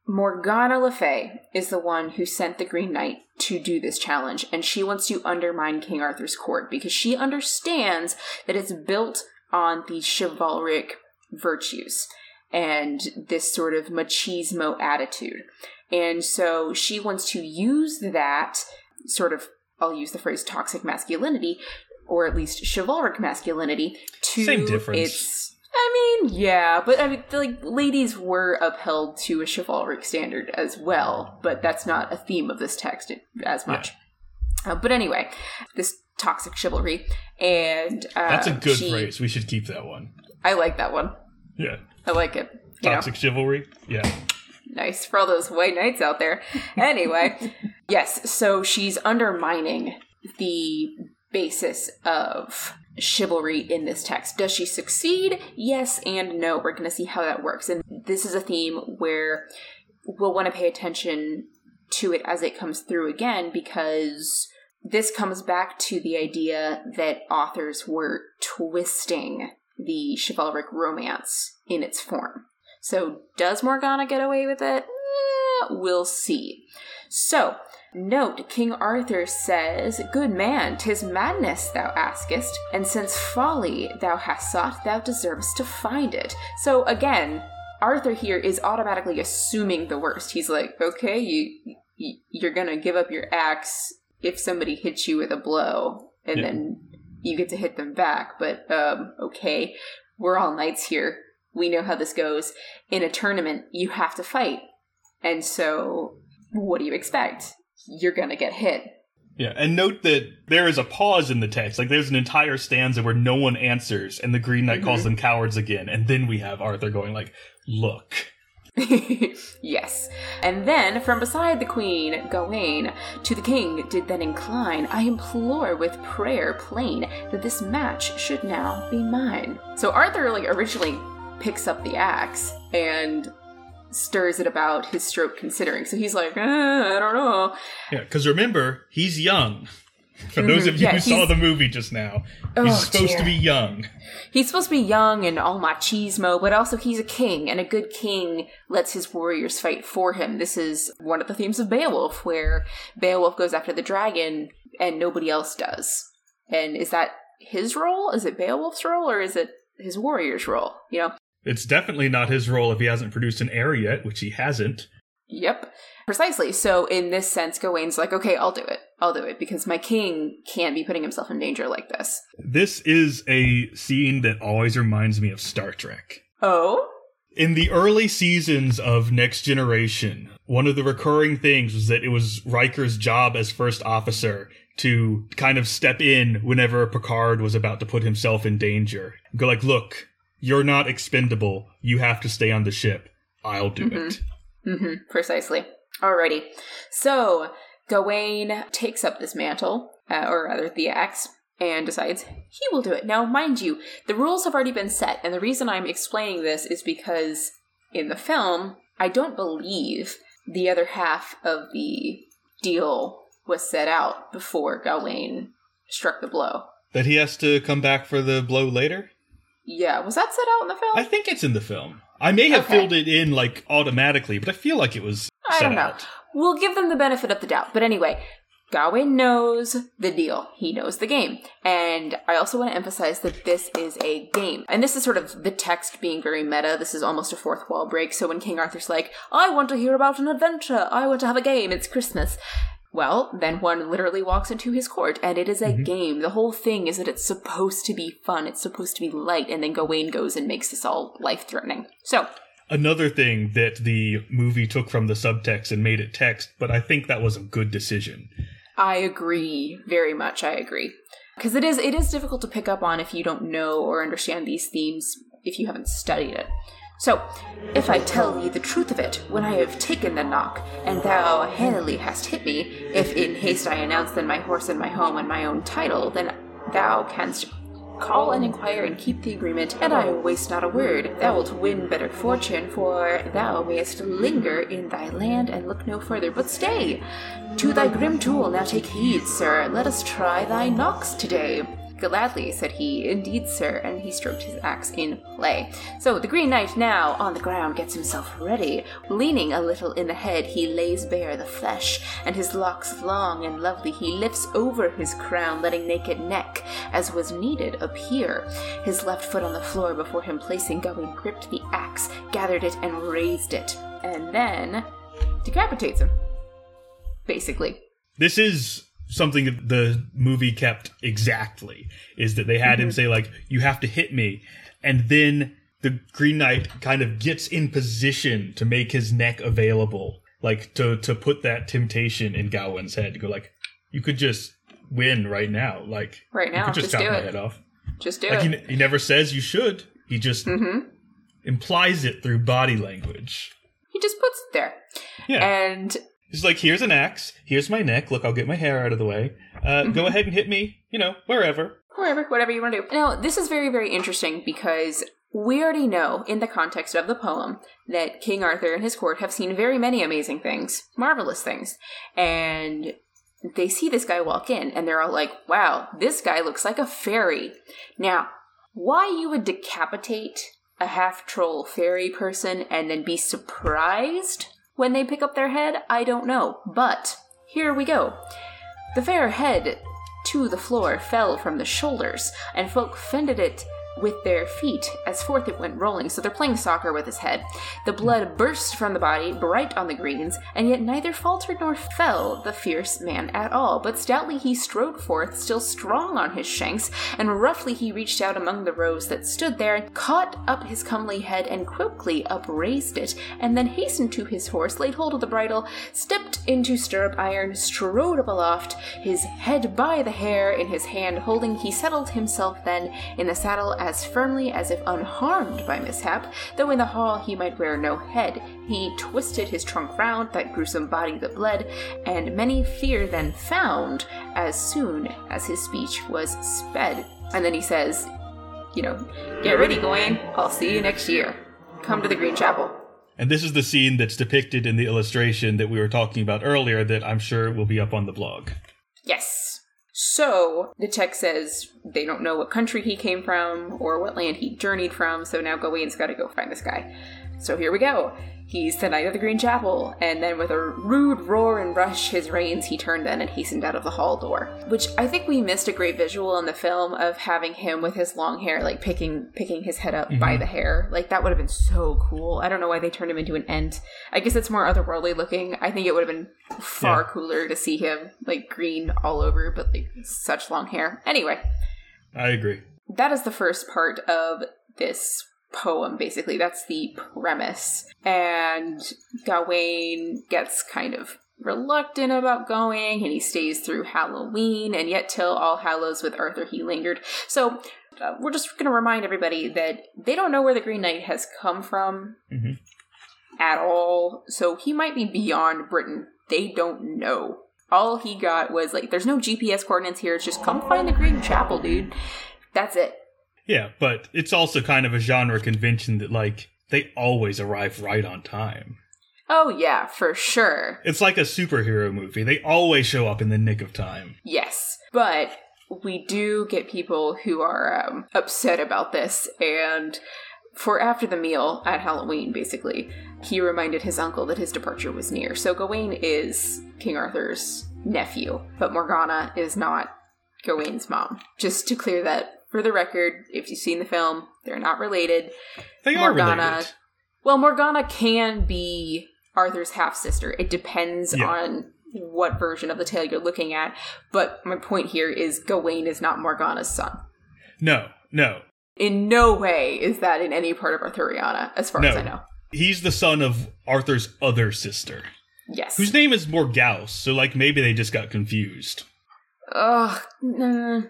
Morgana Le Fay is the one who sent the Green Knight to do this challenge, and she wants to undermine King Arthur's court because she understands that it's built on the chivalric virtues and this sort of machismo attitude. And so she wants to use that sort of, I'll use the phrase toxic masculinity, or at least chivalric masculinity, to Same difference. its. I mean, yeah, but I mean, like, ladies were upheld to a chivalric standard as well, but that's not a theme of this text as much. Uh, but anyway, this toxic chivalry, and uh, That's a good she- phrase. We should keep that one. I like that one. Yeah. I like it. You know? Toxic chivalry. Yeah. Nice for all those white knights out there. Anyway, yes, so she's undermining the basis of chivalry in this text. Does she succeed? Yes and no. We're going to see how that works. And this is a theme where we'll want to pay attention to it as it comes through again because this comes back to the idea that authors were twisting the chivalric romance in its form. So, does Morgana get away with it? We'll see. So, note King Arthur says, Good man, 'tis madness thou askest, and since folly thou hast sought, thou deservest to find it. So, again, Arthur here is automatically assuming the worst. He's like, Okay, you, you you're gonna give up your axe if somebody hits you with a blow, and Yeah. then you get to hit them back. But um, okay, we're all knights here. We know how this goes. In a tournament, you have to fight, and so what do you expect? You're gonna get hit. Yeah, and note that there is a pause in the text. Like there's an entire stanza where no one answers, and the Green Knight calls mm-hmm. them cowards again, and then we have Arthur going like, "Look." yes. And then, from beside the queen, Gawain, to the king did then incline, I implore with prayer plain that this match should now be mine. So Arthur, like, originally picks up the axe and stirs it about his stroke considering. So he's like, uh, I don't know. Yeah, because remember, he's young. For those of you Yeah, who saw the movie just now, Oh, he's supposed dear. to be young. He's supposed to be young and all machismo, but also he's a king, and a good king lets his warriors fight for him. This is one of the themes of Beowulf, where Beowulf goes after the dragon and nobody else does. And is that his role? Is it Beowulf's role, or is it his warrior's role? You know? It's definitely not his role if he hasn't produced an heir yet, which he hasn't. Yep. Precisely. So in this sense, Gawain's like, okay, I'll do it. I'll do it because my king can't be putting himself in danger like this. This is a scene that always reminds me of Star Trek. Oh? In the early seasons of Next Generation, one of the recurring things was that it was Riker's job as first officer to kind of step in whenever Picard was about to put himself in danger. Go like, look, you're not expendable. You have to stay on the ship. I'll do it. Mm-hmm, precisely. Alrighty. So, Gawain takes up this mantle, uh, or rather the axe, and decides he will do it. Now, mind you, the rules have already been set, and the reason I'm explaining this is because in the film, I don't believe the other half of the deal was set out before Gawain struck the blow. That he has to come back for the blow later? Yeah, was that set out in the film? I think it's in the film. I may have Okay. filled it in like automatically, but I feel like it was I don't know. out. We'll give them the benefit of the doubt. But anyway, Gawain knows the deal. He knows the game. And I also want to emphasize that this is a game. And this is sort of the text being very meta. This is almost a fourth wall break. So when King Arthur's like, I want to hear about an adventure, I want to have a game, it's Christmas. Well, then one literally walks into his court, and it is a Mhm. game. The whole thing is that it's supposed to be fun, it's supposed to be light, and then Gawain goes and makes this all life threatening. So, Another thing that the movie took from the subtext and made it text, but I think that was a good decision. I agree very much. I agree because it is it is difficult to pick up on if you don't know or understand these themes if you haven't studied it. So, if I tell thee the truth of it, when I have taken the knock, and thou handily hast hit me, if in haste I announce then my horse and my home and my own title, then thou canst call and inquire and keep the agreement, and I waste not a word. Thou wilt win better fortune, for thou mayest linger in thy land and look no further. But stay! To thy grim tool now take heed, sir. Let us try thy knocks today. Gladly, said he. Indeed, sir, and he stroked his axe in play. So the Green Knight now on the ground gets himself ready. Leaning a little in the head, he lays bare the flesh, and his locks long and lovely he lifts over his crown, letting naked neck, as was needed, appear. His left foot on the floor before him placing, Gawain gripped the axe, gathered it, and raised it, and then decapitates him. Basically. This is something that the movie kept exactly is that they had him say like you have to hit me and then the green knight kind of gets in position to make his neck available like to to put that temptation in Gawain's head to go like you could just win right now like Right now you could just, just chop do my it. head off Just do like it. he, he never says you should he just mm-hmm. implies it through body language He just puts it there. yeah And He's like, here's an axe. Here's my neck. Look, I'll get my hair out of the way. Uh, Go ahead and hit me, you know, wherever. wherever, whatever you want to do. Now, this is very, very interesting because we already know, in the context of the poem, that King Arthur and his court have seen very many amazing things, marvelous things. And they see this guy walk in and they're all like, wow, this guy looks like a fairy. Now, why you would decapitate a half troll fairy person and then be surprised when they pick up their head, I don't know. But here we go. The fair head to the floor fell from the shoulders, and folk fended it with their feet as forth it went rolling, so they're playing soccer with his head. The blood burst from the body, bright on the greens, and yet neither faltered nor fell the fierce man at all, but stoutly he strode forth, still strong on his shanks, and roughly he reached out among the rows that stood there, caught up his comely head, and quickly upraised it, and then hastened to his horse, laid hold of the bridle, stepped into stirrup iron, strode up aloft, his head by the hair in his hand. Holding, he settled himself then in the saddle as firmly as if unharmed by mishap, though in the hall he might wear no head. He twisted his trunk round that gruesome body that bled, and many fear then found as soon as his speech was sped. And then he says, you know, get ready, Gawain. I'll see you next year. Come to the Green Chapel. And this is the scene that's depicted in the illustration that we were talking about earlier that I'm sure will be up on the blog. Yes. So the text says they don't know what country he came from or what land he journeyed from, so now Gawain's got to go find this guy. So here we go. He's the knight of the Green Chapel, and then with a rude roar and rush his reins, he turned then and hastened out of the hall door. Which I think we missed a great visual in the film of having him with his long hair, like picking picking his head up mm-hmm. by the hair. Like that would have been so cool. I don't know why they turned him into an ent. I guess it's more otherworldly looking. I think it would have been far Yeah. cooler to see him like green all over, but like such long hair. Anyway, I agree. that is the first part of this poem basically. That's the premise. And gawain gets kind of reluctant about going and he stays through halloween and yet till all hallows with arthur he lingered. So uh, we're just going to remind everybody that they don't know where the green knight has come from Mhm. at all. So he might be beyond britain. They don't know. All he got was like there's no gps coordinates here. It's just come find the green chapel dude. That's it Yeah, but it's also kind of a genre convention that, like, they always arrive right on time. Oh, yeah, for sure. It's like a superhero movie. They always show up in the nick of time. Yes. But we do get people who are um, upset about this. And for after the meal at Halloween, basically, he reminded his uncle that his departure was near. So Gawain is King Arthur's nephew, but Morgana is not Gawain's mom. Just to clear that for the record, if you've seen the film, they're not related. They are Morgana. related. Well, Morgana can be Arthur's half sister. It depends Yeah. on what version of the tale you're looking at. But my point here is Gawain is not Morgana's son. No, no. In no way is that in any part of Arthuriana, as far No. as I know. He's the son of Arthur's other sister, Yes. whose name is Morgause, so like maybe they just got confused. Ugh, nah,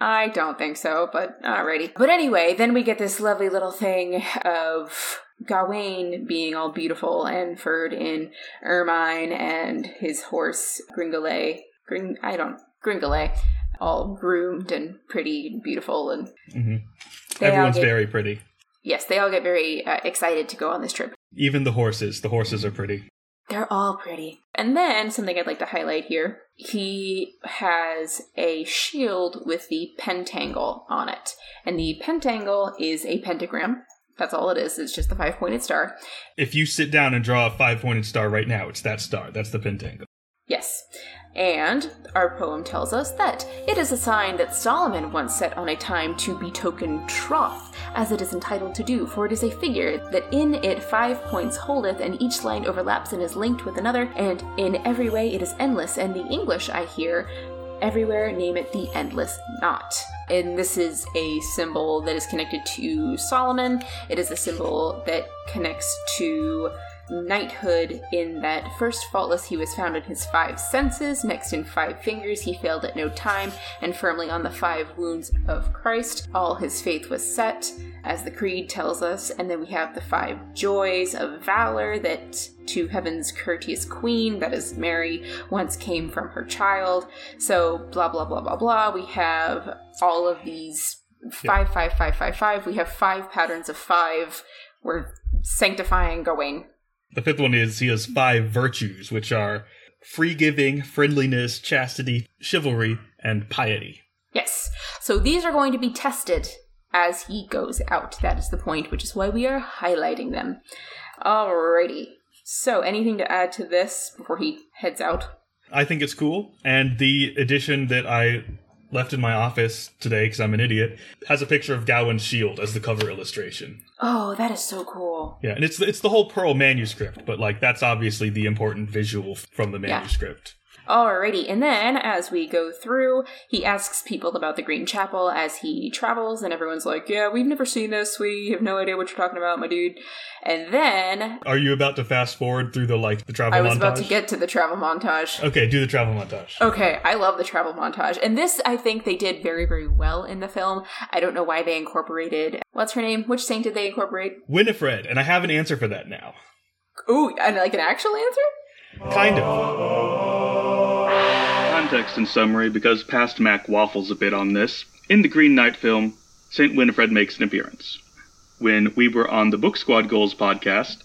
I don't think so, but alrighty. But anyway, then we get this lovely little thing of Gawain being all beautiful and furred in ermine and his horse Gringolet, Gring, I don't, Gringolet, all groomed and pretty and beautiful and hmm Everyone's get- very pretty. yes, they all get very uh, excited to go on this trip. Even the horses. The horses are pretty. They're all pretty. And then something I'd like to highlight here. He has a shield with the pentangle on it. And the pentangle is a pentagram. That's all it is. It's just the five pointed star. If you sit down and draw a five pointed star right now, it's that star. That's the pentangle. Yes. And our poem tells us that it is a sign that Solomon once set on a time to betoken troth, as it is entitled to do, for it is a figure that in it five points holdeth, and each line overlaps and is linked with another, and in every way it is endless. And the English I hear everywhere name it the endless knot. And this is a symbol that is connected to Solomon. It is a symbol that connects to knighthood in that first faultless he was found in his five senses, next in five fingers he failed at no time, and firmly on the five wounds of Christ all his faith was set, as the creed tells us, and then we have the five joys of valor that to heaven's courteous queen, that is Mary, once came from her child. So blah blah blah blah blah. We have all of these five five five five five. We have five patterns of five. We're sanctifying Gawain. The fifth one is he has five virtues, which are free giving, friendliness, chastity, chivalry, and piety. Yes. So these are going to be tested as he goes out. That is the point, which is why we are highlighting them. Alrighty. So, anything to add to this before he heads out? I think it's cool. And the addition that I left in my office today, because I'm an idiot, has a picture of Gawain's shield as the cover illustration. Oh, that is so cool. Yeah, and it's the, it's the whole Pearl manuscript, but like that's obviously the important visual from the manuscript. Alrighty, and then as we go through, he asks people about the Green Chapel as he travels, and everyone's like, Yeah, we've never seen this. We have no idea what you're talking about, my dude. And then Are you about to fast forward through the like the travel I was montage? about to get to the travel montage. Okay, do the travel montage. Okay, I love the travel montage. And this, I think they did very, very well in the film. I don't know why they incorporated. What's her name? Which saint did they incorporate? Winifred, and I have an answer for that now. Ooh, and like an actual answer? Kind of. Context and summary because past Mac waffles a bit on this. In the Green Knight film, St. Winifred makes an appearance. When we were on the Book Squad Goals podcast,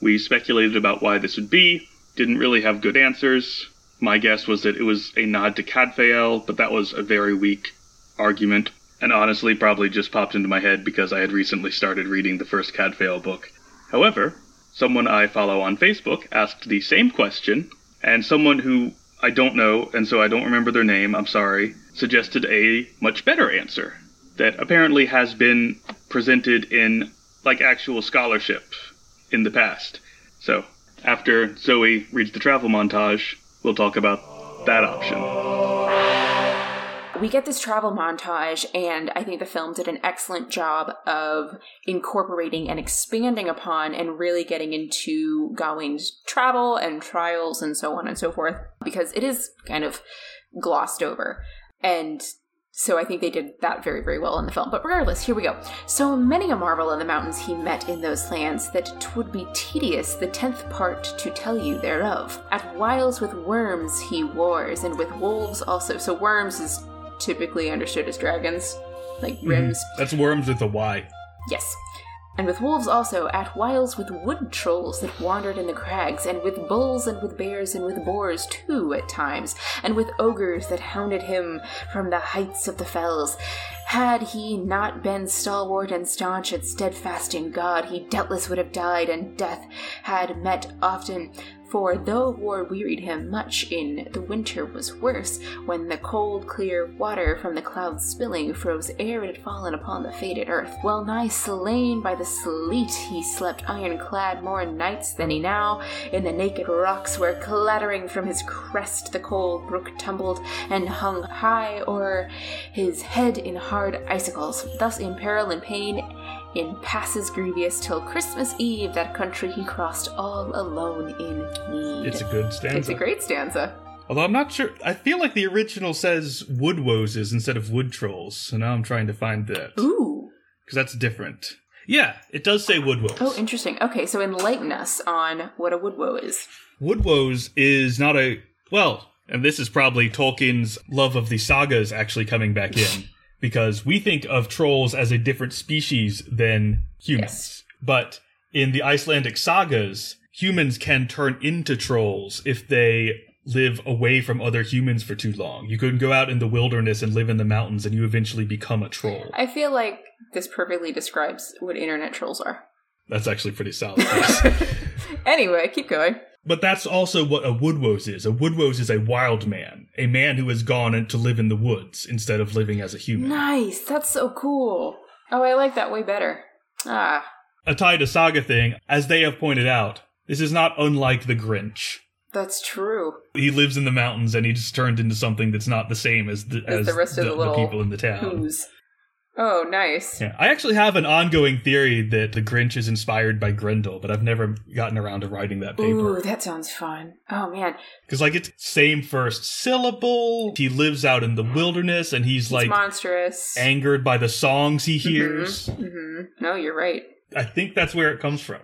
we speculated about why this would be, didn't really have good answers. My guess was that it was a nod to Cadfael, but that was a very weak argument, and honestly probably just popped into my head because I had recently started reading the first Cadfael book. However, someone I follow on Facebook asked the same question, and someone who I don't know, and so I don't remember their name, I'm sorry, suggested a much better answer that apparently has been presented in like actual scholarship in the past. So, after Zoe reads the travel montage, we'll talk about that option. We get this travel montage, and I think the film did an excellent job of incorporating and expanding upon and really getting into Gawain's travel and trials and so on and so forth, because it is kind of glossed over. And so I think they did that very, very well in the film. But regardless, here we go. So many a marvel in the mountains he met in those lands that 'twould be tedious the tenth part to tell you thereof. At whiles with worms he wars, and with wolves also. So worms is typically understood as dragons, like mm-hmm. wyrms. That's worms with a Y. Yes. And with wolves also, at whiles with wood trolls that wandered in the crags, and with bulls and with bears and with boars too at times, and with ogres that hounded him from the heights of the fells. Had he not been stalwart and staunch and steadfast in God, he doubtless would have died, and death had met often. For though war wearied him much in the winter was worse, when the cold, clear water from the clouds spilling froze ere it had fallen upon the faded earth. Well nigh slain by the sleet, he slept ironclad more nights than he now in the naked rocks, where clattering from his crest the cold brook tumbled and hung high o'er his head in hard icicles. Thus in peril and pain in passes grievous till Christmas Eve that country he crossed all alone in need. It's a good stanza. It's a great stanza. Although I'm not sure. I feel like the original says wood woses instead of wood trolls. So now I'm trying to find that. Ooh. Because that's different. Yeah, it does say wood woes. Oh, interesting. Okay, so enlighten us on what a wood woe is. Wood woes is not a. Well, and this is probably Tolkien's love of the sagas actually coming back in. Because we think of trolls as a different species than humans. Yes. But in the Icelandic sagas, humans can turn into trolls if they live away from other humans for too long. You can go out in the wilderness and live in the mountains and you eventually become a troll. I feel like this perfectly describes what internet trolls are. That's actually pretty solid. Anyway, keep going. But that's also what a woodwose is. A woodwose is a wild man, a man who has gone to live in the woods instead of living as a human. Nice. That's so cool. Oh, I like that way better. Ah. A tie to saga thing, as they have pointed out, this is not unlike the Grinch. That's true. He lives in the mountains and he just turned into something that's not the same as the, As the rest of the little people in the town. Who's? Oh, nice. Yeah, I actually have an ongoing theory that the Grinch is inspired by Grendel, but I've never gotten around to writing that paper. Ooh, that sounds fun. Oh man, Because like it's same first syllable. He lives out in the wilderness and he's it's like monstrous. angered by the songs he hears. hmm No, you're right. I think that's where it comes from.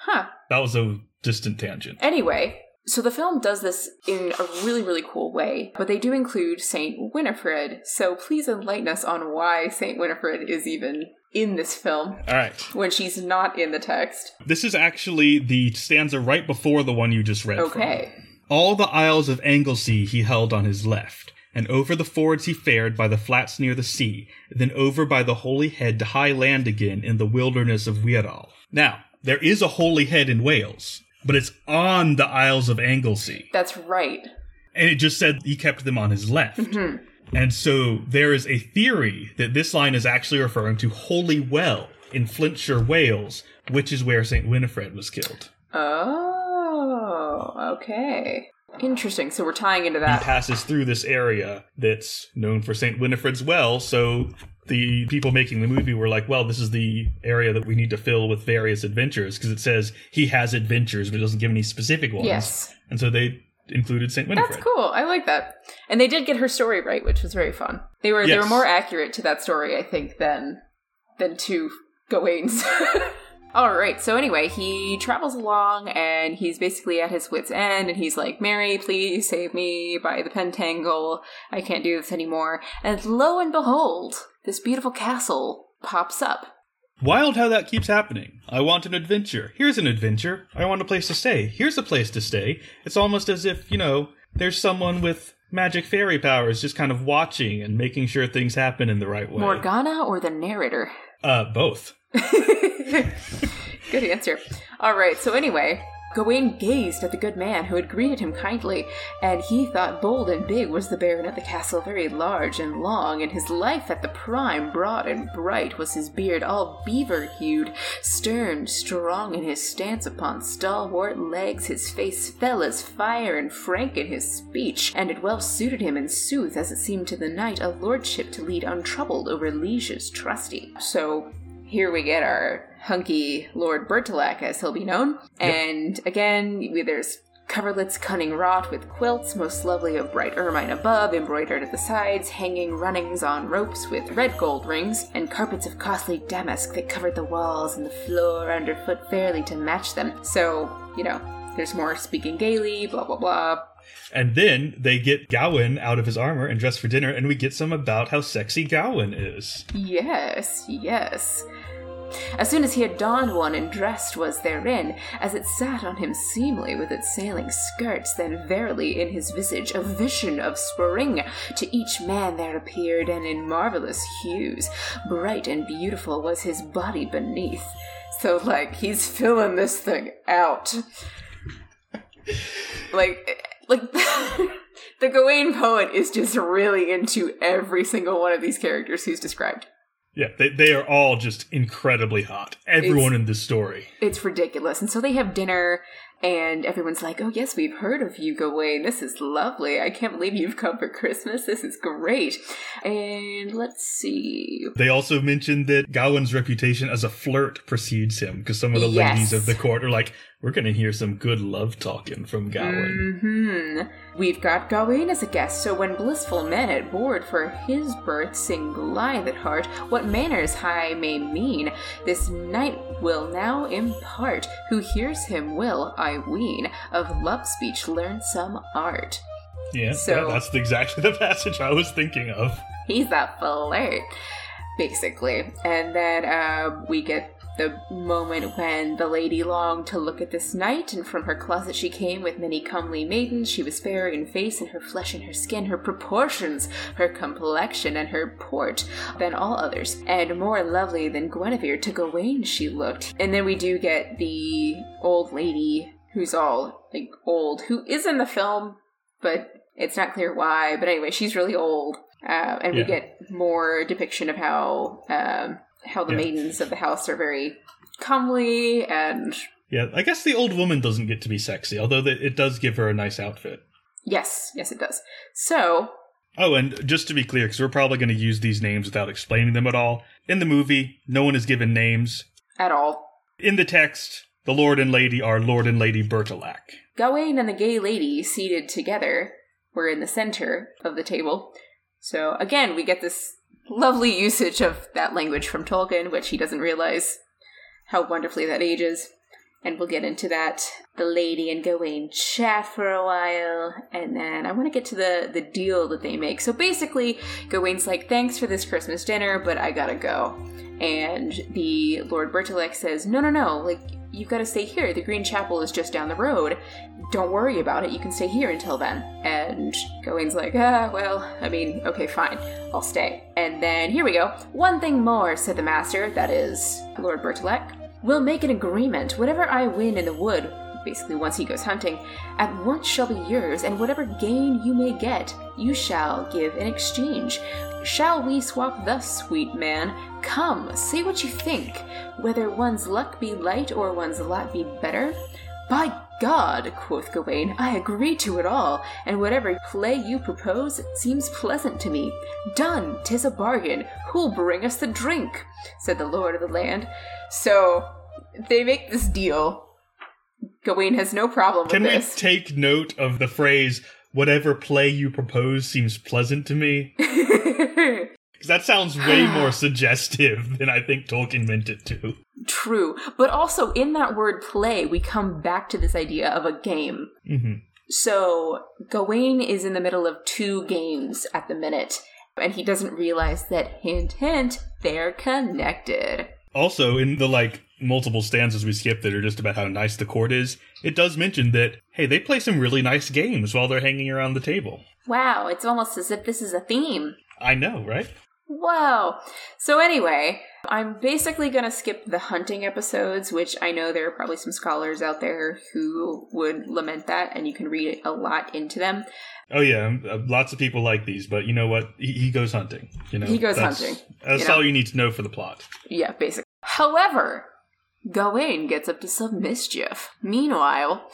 Huh. That was a distant tangent. Anyway, so the film does this in a really, really cool way, but they do include Saint Winifred. So please enlighten us on why Saint Winifred is even in this film All right. when she's not in the text. This is actually the stanza right before the one you just read. from. Okay. All the isles of Anglesey he held on his left, and over the fords he fared by the flats near the sea, then over by the holy head to high land again in the wilderness of Wirral. Now, there is a holy head in Wales, but it's on the Isles of Anglesey. That's right. And it just said he kept them on his left. Mm-hmm. And so there is a theory that this line is actually referring to Holy Well in Flintshire, Wales, which is where St. Winifred was killed. Oh, okay. Interesting. So we're tying into that. he passes through this area that's known for St. Winifred's Well. So the people making the movie were like, well, this is the area that we need to fill with various adventures because it says he has adventures, but it doesn't give any specific ones. Yes. And so they included St. Winifred. That's cool. I like that. And they did get her story right, which was very fun. They were they were more accurate to that story, I think, than than to Gawain's. All right. So anyway, he travels along and he's basically at his wits' end, and he's like, "Mary, please save me by the pentangle. I can't do this anymore." And lo and behold, this beautiful castle pops up. Wild how that keeps happening. I want an adventure. Here's an adventure. I want a place to stay. Here's a place to stay. It's almost as if, you know, there's someone with magic fairy powers just kind of watching and making sure things happen in the right way. Morgana or the narrator? Uh, both. Good answer. All right, so anyway, Gawain gazed at the good man who had greeted him kindly, and he thought bold and big was the baron at the castle, very large and long, and his life at the prime, broad and bright, was his beard all beaver hued, stern, strong in his stance upon stalwart legs, his face fell as fire and frank in his speech, and it well suited him in sooth, as it seemed to the knight, a lordship to lead untroubled over lieges trusty. So here we get our hunky Lord Bertilac, as he'll be known. And again, there's coverlets cunning wrought with quilts, most lovely of bright ermine above, embroidered at the sides, hanging runnings on ropes with red gold rings, and carpets of costly damask that covered the walls and the floor underfoot fairly to match them. So, you know, there's more speaking gaily, blah blah blah. And then they get Gawain out of his armor and dressed for dinner, and we get some about how sexy Gawain is. Yes, yes. As soon as he had donned one and dressed was therein, as it sat on him seemly with its sailing skirts, then verily in his visage a vision of spring to each man there appeared, and in marvelous hues, bright and beautiful was his body beneath. So, like, he's filling this thing out. like, like the Gawain poet is just really into every single one of these characters who's described. Yeah, they, they are all just incredibly hot. Everyone It's- in this story. It's ridiculous. And so they have dinner, and everyone's like, Oh, yes, we've heard of you, Gawain. This is lovely. I can't believe you've come for Christmas. This is great. And let's see. They also mentioned that Gawain's reputation as a flirt precedes him because some of the Yes. ladies of the court are like, we're going to hear some good love talking from Gawain. hmm We've got Gawain as a guest, so when blissful men at board for his birth sing blithe at heart, what manners high may mean, this knight will now impart. Who hears him will, I ween, of love speech learn some art. Yeah, So- yeah, that's exactly the passage I was thinking of. He's a flirt, basically. And then uh, we get the moment when the lady longed to look at this knight, and from her closet she came with many comely maidens. She was fair in face, and her flesh and her skin, her proportions, her complexion, and her port than all others, and more lovely than Guinevere to Gawain she looked. And then we do get the old lady who's all like old, who is in the film, but it's not clear why. But anyway, she's really old. Uh, and we get more depiction of how um, how the Yeah. maidens of the house are very comely and Yeah, I guess the old woman doesn't get to be sexy, although it does give her a nice outfit. yes, yes, it does. So Oh, and just to be clear, because we're probably going to use these names without explaining them at all. In the movie, no one is given names. at all, In the text, the Lord and Lady are Lord and Lady Bertilac. Gawain and the gay lady seated together were in the center of the table. So again, we get this lovely usage of that language from Tolkien, which he doesn't realize how wonderfully that ages. And we'll get into that. The lady and Gawain chat for a while, and then I want to get to the the deal that they make. So basically, Gawain's like, "Thanks for this Christmas dinner, but I gotta go." And the Lord Bertilac says, "No, no, no! Like you've got to stay here. The Green Chapel is just down the road. Don't worry about it. You can stay here until then." And Gawain's like, "Ah, well, I mean, okay, fine. I'll stay." And then here we go. One thing more," said the Master. That is Lord Bertilac. We'll make an agreement. Whatever I win in the wood, basically once he goes hunting, at once shall be yours, and whatever gain you may get, you shall give in exchange. Shall we swap thus, sweet man? Come, say what you think. Whether one's luck be light or one's lot be better? By God, quoth Gawain, I agree to it all, and whatever play you propose seems pleasant to me. Done, 'tis a bargain. Who'll bring us the drink? said the lord of the land. So they make this deal. Gawain has no problem Can we this. take note of the phrase, whatever play you propose seems pleasant to me? Because that sounds way more suggestive than I think Tolkien meant it to. True. But also in that word play, we come back to this idea of a game. hmm So Gawain is in the middle of two games at the minute, and he doesn't realize that hint hint, they're connected. Also, in the like multiple stanzas we skipped that are just about how nice the court is, it does mention that hey, they play some really nice games while they're hanging around the table. Wow, it's almost as if this is a theme. I know, right? Wow. So anyway, I'm basically going to skip the hunting episodes, which I know there are probably some scholars out there who would lament that, and you can read a lot into them. Oh yeah, uh, lots of people like these, but you know what? He, he goes hunting. You know, He goes that's, hunting, That's you know. all you need to know for the plot. Yeah, basically. However, Gawain gets up to some mischief. Meanwhile,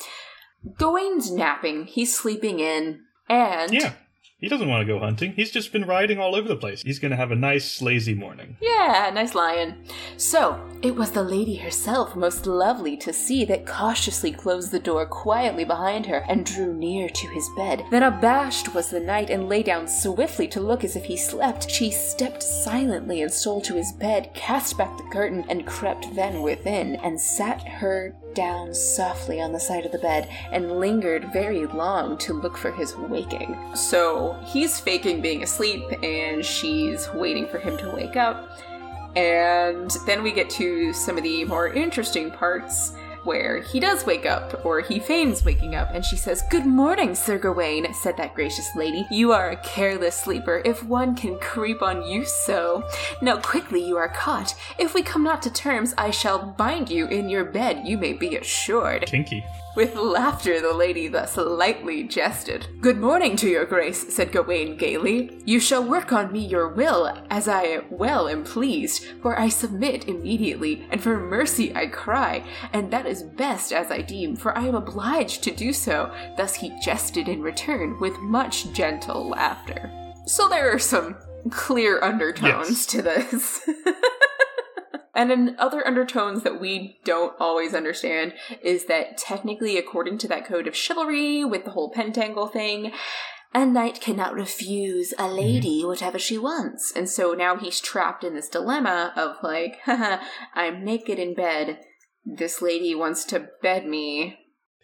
Gawain's napping, he's sleeping in, and Yeah, he doesn't want to go hunting. He's just been riding all over the place. He's going to have a nice lazy morning. Yeah, nice lion. So, it was the lady herself, most lovely to see, that cautiously closed the door quietly behind her and drew near to his bed. Then abashed was the knight and lay down swiftly to look as if he slept. She stepped silently and stole to his bed, cast back the curtain, and crept then within, and sat her down softly on the side of the bed, and lingered very long to look for his waking. So, he's faking being asleep, and she's waiting for him to wake up. And then we get to some of the more interesting parts where he does wake up, or he feigns waking up, and she says, Good morning, Sir Gawain, said that gracious lady. You are a careless sleeper, if one can creep on you so. Now quickly you are caught. If we come not to terms, I shall bind you in your bed, you may be assured. Kinky. With laughter, the lady thus lightly jested. Good morning to your grace, said Gawain gaily. You shall work on me your will, as I well am pleased, for I submit immediately, and for mercy I cry, and that is best as I deem, for I am obliged to do so. Thus he jested in return, with much gentle laughter. So there are some clear undertones Yes. to this. And in other undertones that we don't always understand is that technically, according to that code of chivalry with the whole pentangle thing, a knight cannot refuse a mm-hmm. lady whatever she wants. And so now he's trapped in this dilemma of like, haha, I'm naked in bed. This lady wants to bed me.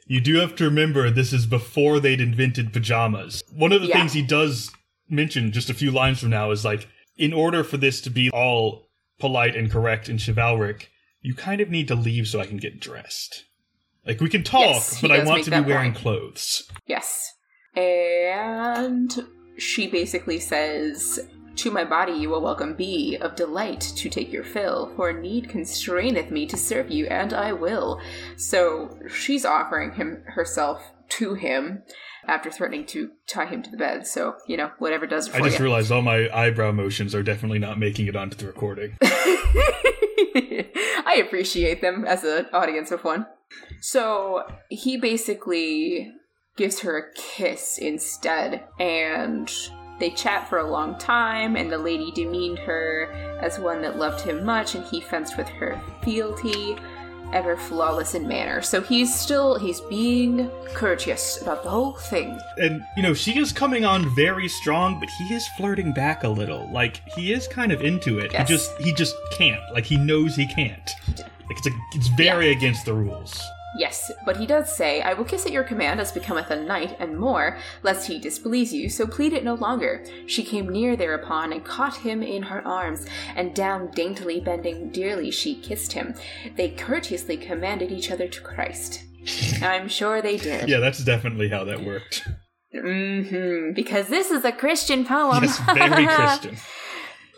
You do have to remember this is before they'd invented pajamas. One of the Yeah. things he does mention just a few lines from now is like, in order for this to be all polite and correct and chivalric, you kind of need to leave so I can get dressed. Like we can talk, Yes, but I want to be wearing point. clothes. Yes. And she basically says, To my body you will welcome be, of delight to take your fill, for need constraineth me to serve you, and I will. So she's offering him herself to him after threatening to tie him to the bed. So, you know, whatever does it for I just you. realized all my eyebrow motions are definitely not making it onto the recording. I appreciate them as an audience of one. So he basically gives her a kiss instead, and they chat for a long time, and the lady demeaned her as one that loved him much, and he fenced with her fealty, ever flawless in manner. So he's still he's being courteous about the whole thing. And, you know, she is coming on very strong, but he is flirting back a little. Like, he is kind of into it. Yes. He just he just can't. Like he knows he can't. Like it's a, it's very against the rules. Yes, but he does say, I will kiss at your command as becometh a knight, and more, lest he displease you, so plead it no longer. She came near thereupon, and caught him in her arms, and down daintily bending dearly she kissed him. They courteously commanded each other to Christ. I'm sure they did. Yeah, that's definitely how that worked. Mm-hmm, because this is a Christian poem. Yes, very Christian.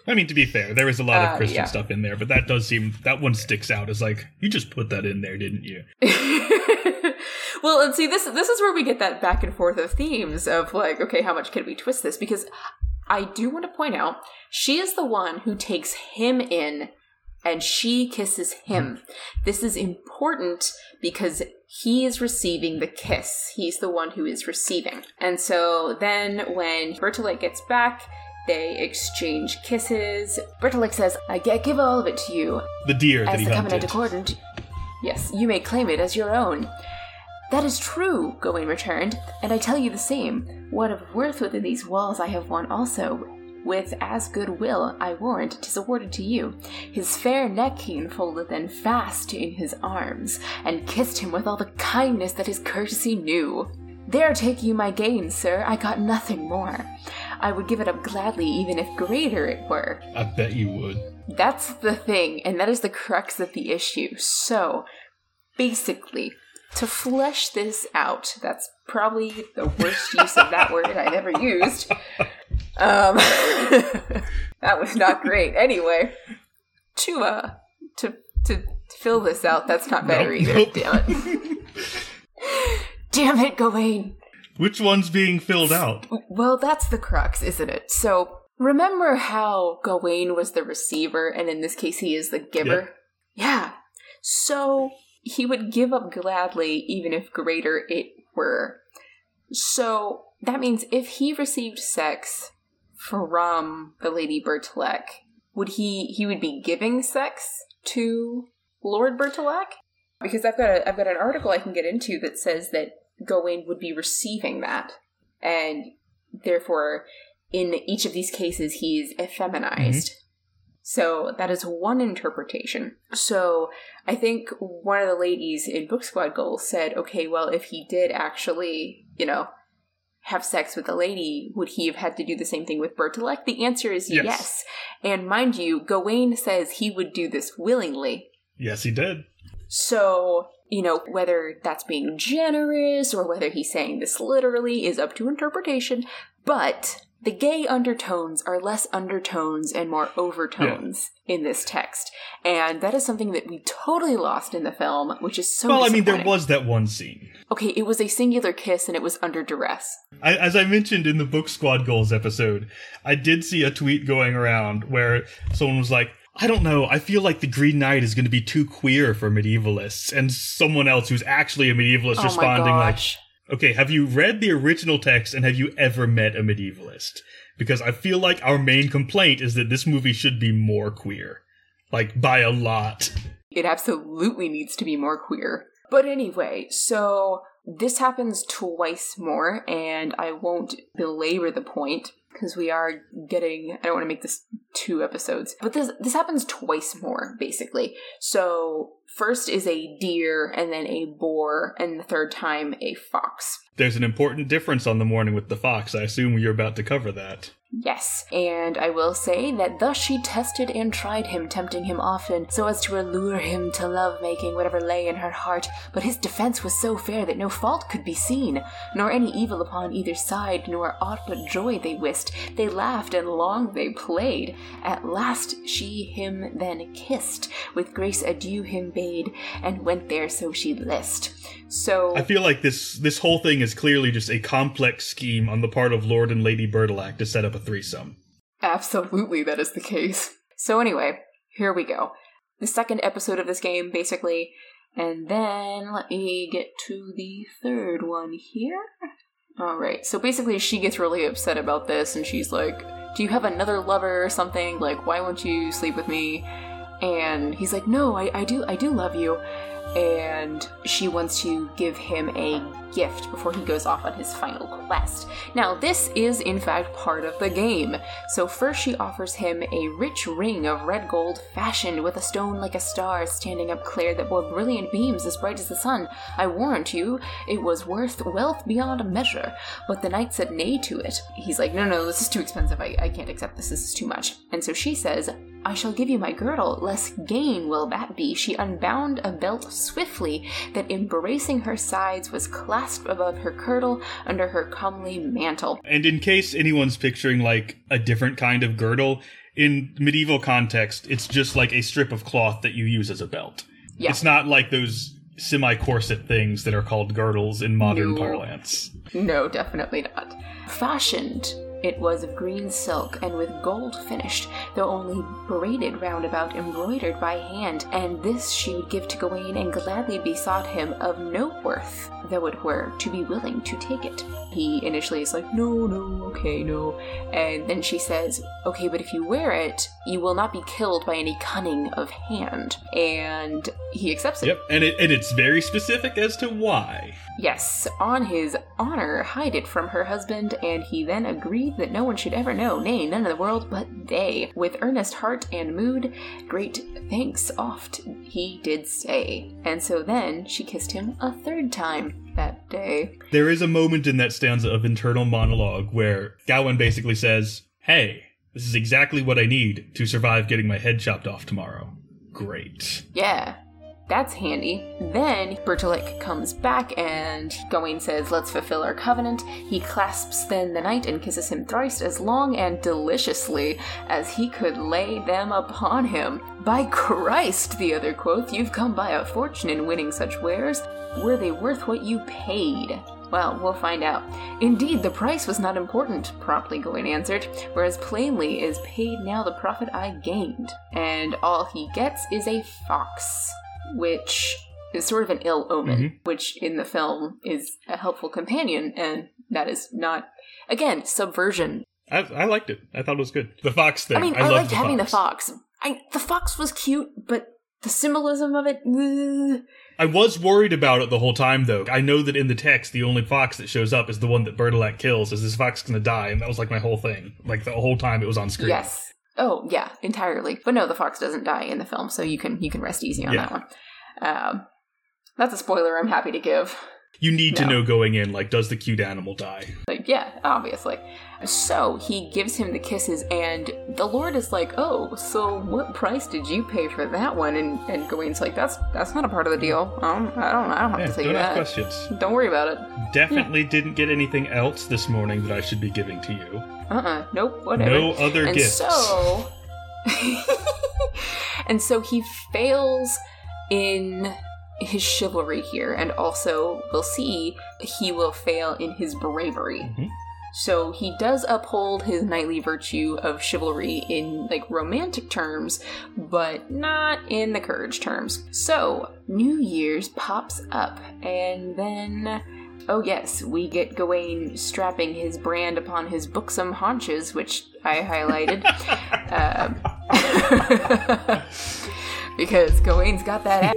I mean, to be fair, there is a lot Uh, of Christian yeah. stuff in there, but that does seem that one sticks out as like you just put that in there, didn't you? well, and see this this is where we get that back and forth of themes of like, okay, how much can we twist this? Because I do want to point out she is the one who takes him in and she kisses him. This is important because he is receiving the kiss. He's the one who is receiving. And so then when Bertilak gets back, they exchange kisses. Bertilak says, I give all of it to you, The deer that as he the covenant hunted. accordant. Yes, you may claim it as your own. That is true, Gawain returned, and I tell you the same. What of worth within these walls I have won also. With as good will, I warrant, tis awarded to you. His fair neck he enfolded then fast in his arms, and kissed him with all the kindness that his courtesy knew. There take you my gain, sir. I got nothing more. I would give it up gladly, even if greater it were. I bet you would. That's the thing, and that is the crux of the issue. So, basically, to flesh this out, that's probably the worst use of that word I've ever used. Um, that was not great. Anyway, to uh, to to fill this out, that's not better Nope, either. nope. Damn it! Damn it, Gawain. Which one's being filled out? Well, that's the crux, isn't it? So, remember how Gawain was the receiver, and in this case, he is the giver? Yeah. So, he would give up gladly, even if greater it were. So, that means if he received sex from the Lady Bertilak, would he he would be giving sex to Lord Bertilak? Because I've got a, I've got an article I can get into that says that Gawain would be receiving that, and therefore, in each of these cases, he's effeminized. Mm-hmm. So that is one interpretation. So I think one of the ladies in Book Squad Goals said, okay, well, if he did actually, you know, have sex with a lady, would he have had to do the same thing with Bertilak? The answer is Yes. yes. And mind you, Gawain says he would do this willingly. Yes, he did. So, you know, whether that's being generous or whether he's saying this literally is up to interpretation. But the gay undertones are less undertones and more overtones in this text. And that is something that we totally lost in the film, which is so well, I mean, there was that one scene. Okay, it was a singular kiss and it was under duress. I, as I mentioned in the Book Squad Goals episode, I did see a tweet going around where someone was like, I don't know, I feel like the Green Knight is going to be too queer for medievalists. And someone else who's actually a medievalist oh responding like, okay, have you read the original text and have you ever met a medievalist? Because I feel like our main complaint is that this movie should be more queer. Like, by a lot. It absolutely needs to be more queer. But anyway, so this happens twice more, and I won't belabor the point because we are getting I don't want to make this two episodes. But this this happens twice more basically. So first is a deer and then a boar and the third time a fox. There's an important difference on the morning with the fox. I assume you're about to cover that. Yes, and I will say that thus she tested and tried him, tempting him often, so as to allure him to love making whatever lay in her heart. But his defense was so fair that no fault could be seen, nor any evil upon either side, nor aught but joy they wist. They laughed and long they played. At last she him then kissed, with grace adieu him bade, and went there so she list. So I feel like this this whole thing is clearly just a complex scheme on the part of Lord and Lady Bertilac to set up a threesome. Absolutely, that is the case. So, anyway, here we go. The second episode of this game, basically. And then let me get to the third one here. Alright, so basically, she gets really upset about this and she's like, Do you have another lover or something? Like, why won't you sleep with me? And he's like, No, I, I do, I do love you. And she wants to give him a gift before he goes off on his final quest. Now, this is in fact part of the game. So, first she offers him a rich ring of red gold fashioned with a stone like a star standing up clear that bore brilliant beams as bright as the sun. I warrant you, it was worth wealth beyond measure. But the knight said nay to it. He's like, No, no, this is too expensive. I, I can't accept this. This is too much. And so she says, I shall give you my girdle, less gain will that be. She unbound a belt swiftly, that embracing her sides was clasped above her kirtle under her comely mantle. And in case anyone's picturing like a different kind of girdle, in medieval context, it's just like a strip of cloth that you use as a belt. Yeah. It's not like those semi corset things that are called girdles in modern No. parlance. No, definitely not. Fashioned, it was of green silk and with gold finished, though only braided round about, embroidered by hand. And this she would give to Gawain, and gladly besought him of no worth, though it were, to be willing to take it. He initially is like, no, no, okay, no. And then she says, okay, but if you wear it, you will not be killed by any cunning of hand. And he accepts it. Yep, and it and it's very specific as to why. Yes, on his honor, hide it from her husband, and he then agreed that no one should ever know, nay, none in the world but they. With earnest heart and mood, great thanks oft he did say. And so then she kissed him a third time that day. There is a moment in that stanza of internal monologue where Gawain basically says, Hey, this is exactly what I need to survive getting my head chopped off tomorrow. Great. Yeah. That's handy. Then Bertilak comes back and Gawain says, Let's fulfill our covenant. He clasps then the knight and kisses him thrice as long and deliciously as he could lay them upon him. By Christ, the other quoth, you've come by a fortune in winning such wares. Were they worth what you paid? Well, we'll find out. Indeed, the price was not important, promptly Gawain answered, whereas plainly is paid now the profit I gained. And all he gets is a fox, which is sort of an ill omen, Mhm. which in the film is a helpful companion, and that is not, again, subversion. I, I liked it. I thought it was good. The fox thing. I mean, I, loved liked the having fox. the fox. I, the fox was cute, but the symbolism of it. ugh. I was worried about it the whole time, though. I know that in the text, the only fox that shows up is the one that Bertilac kills. Is this fox going to die? And that was like my whole thing. Like the whole time it was on screen. Yes. Oh, yeah, entirely. But no, the fox doesn't die in the film, so you can you can rest easy on Yeah. that one. Um, that's a spoiler I'm happy to give. You need to No. know going in, like, does the cute animal die? Like, yeah, obviously. So he gives him the kisses, and the Lord is like, "Oh, so what price did you pay for that one?" And and Gawain's like, "That's that's not a part of the deal. Um, I don't I don't have Yeah, to tell don't you ask that. questions. Don't worry about it." Definitely didn't get anything else this morning that I should be giving to you. Uh-uh, nope, whatever. No other and gifts. so and so he fails in his chivalry here and also we'll see he will fail in his bravery Mhm. so he does uphold his knightly virtue of chivalry in like romantic terms but not in the courage terms so new year's pops up and then Oh yes, we get Gawain strapping his brand upon his buxom haunches, which I highlighted. um, because Gawain's got that ass.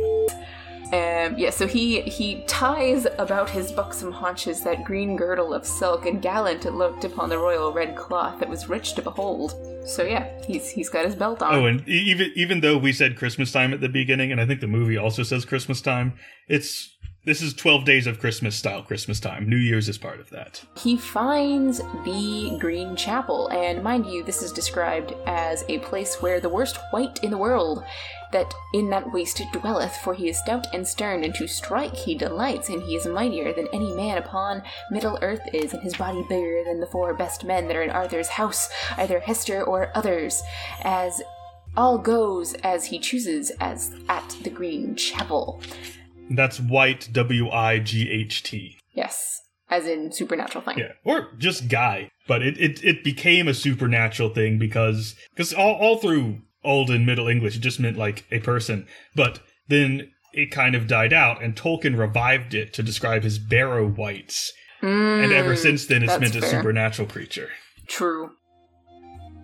Um, yeah, so he he ties about his buxom haunches that green girdle of silk, and gallant it looked upon the royal red cloth that was rich to behold. So yeah, he's he's got his belt on. Oh, and even even though we said Christmas time at the beginning, and I think the movie also says Christmas time, it's this is twelve days of Christmas style Christmas time. New Year's is part of that. He finds the Green Chapel, and mind you, this is described as a place where the worst wight in the world, that in that waste dwelleth, for he is stout and stern, and to strike he delights, and he is mightier than any man upon Middle Earth is, and his body bigger than the four best men that are in Arthur's house, either Hector or others, as all goes as he chooses as at the Green Chapel. That's white W I G H T. Yes, as in supernatural thing. Yeah, or just guy. But it, it, it became a supernatural thing because because all, all through Old and Middle English it just meant like a person. But then it kind of died out, and Tolkien revived it to describe his barrow wights. and ever Mm, since then, it's meant a supernatural creature. True.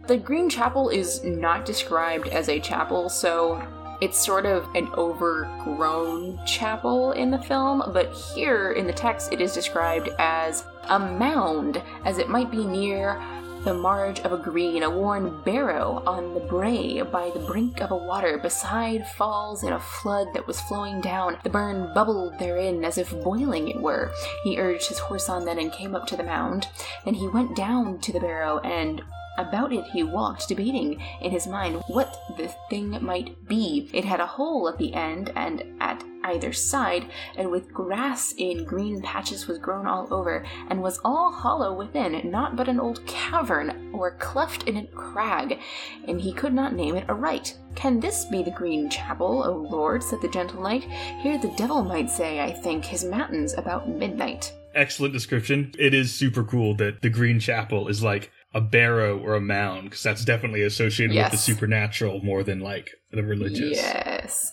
The Green Chapel is not described as a chapel, so it's sort of an overgrown chapel in the film, but here in the text it is described as a mound, as it might be near the marge of a green, a worn barrow on the brae by the brink of a water beside falls in a flood that was flowing down. The burn bubbled therein as if boiling it were. He urged his horse on then and came up to the mound. Then he went down to the barrow and about it he walked, debating in his mind what the thing might be. It had a hole at the end and at either side, and with grass in green patches was grown all over, and was all hollow within, not but an old cavern or cleft in a crag, and he could not name it aright. Can this be the Green Chapel, O Lord? said the gentle knight. Here the devil might say, I think, his matins about midnight. Excellent description. It is super cool that the Green Chapel is like a barrow or a mound because that's definitely associated with the supernatural more than like the religious. Yes.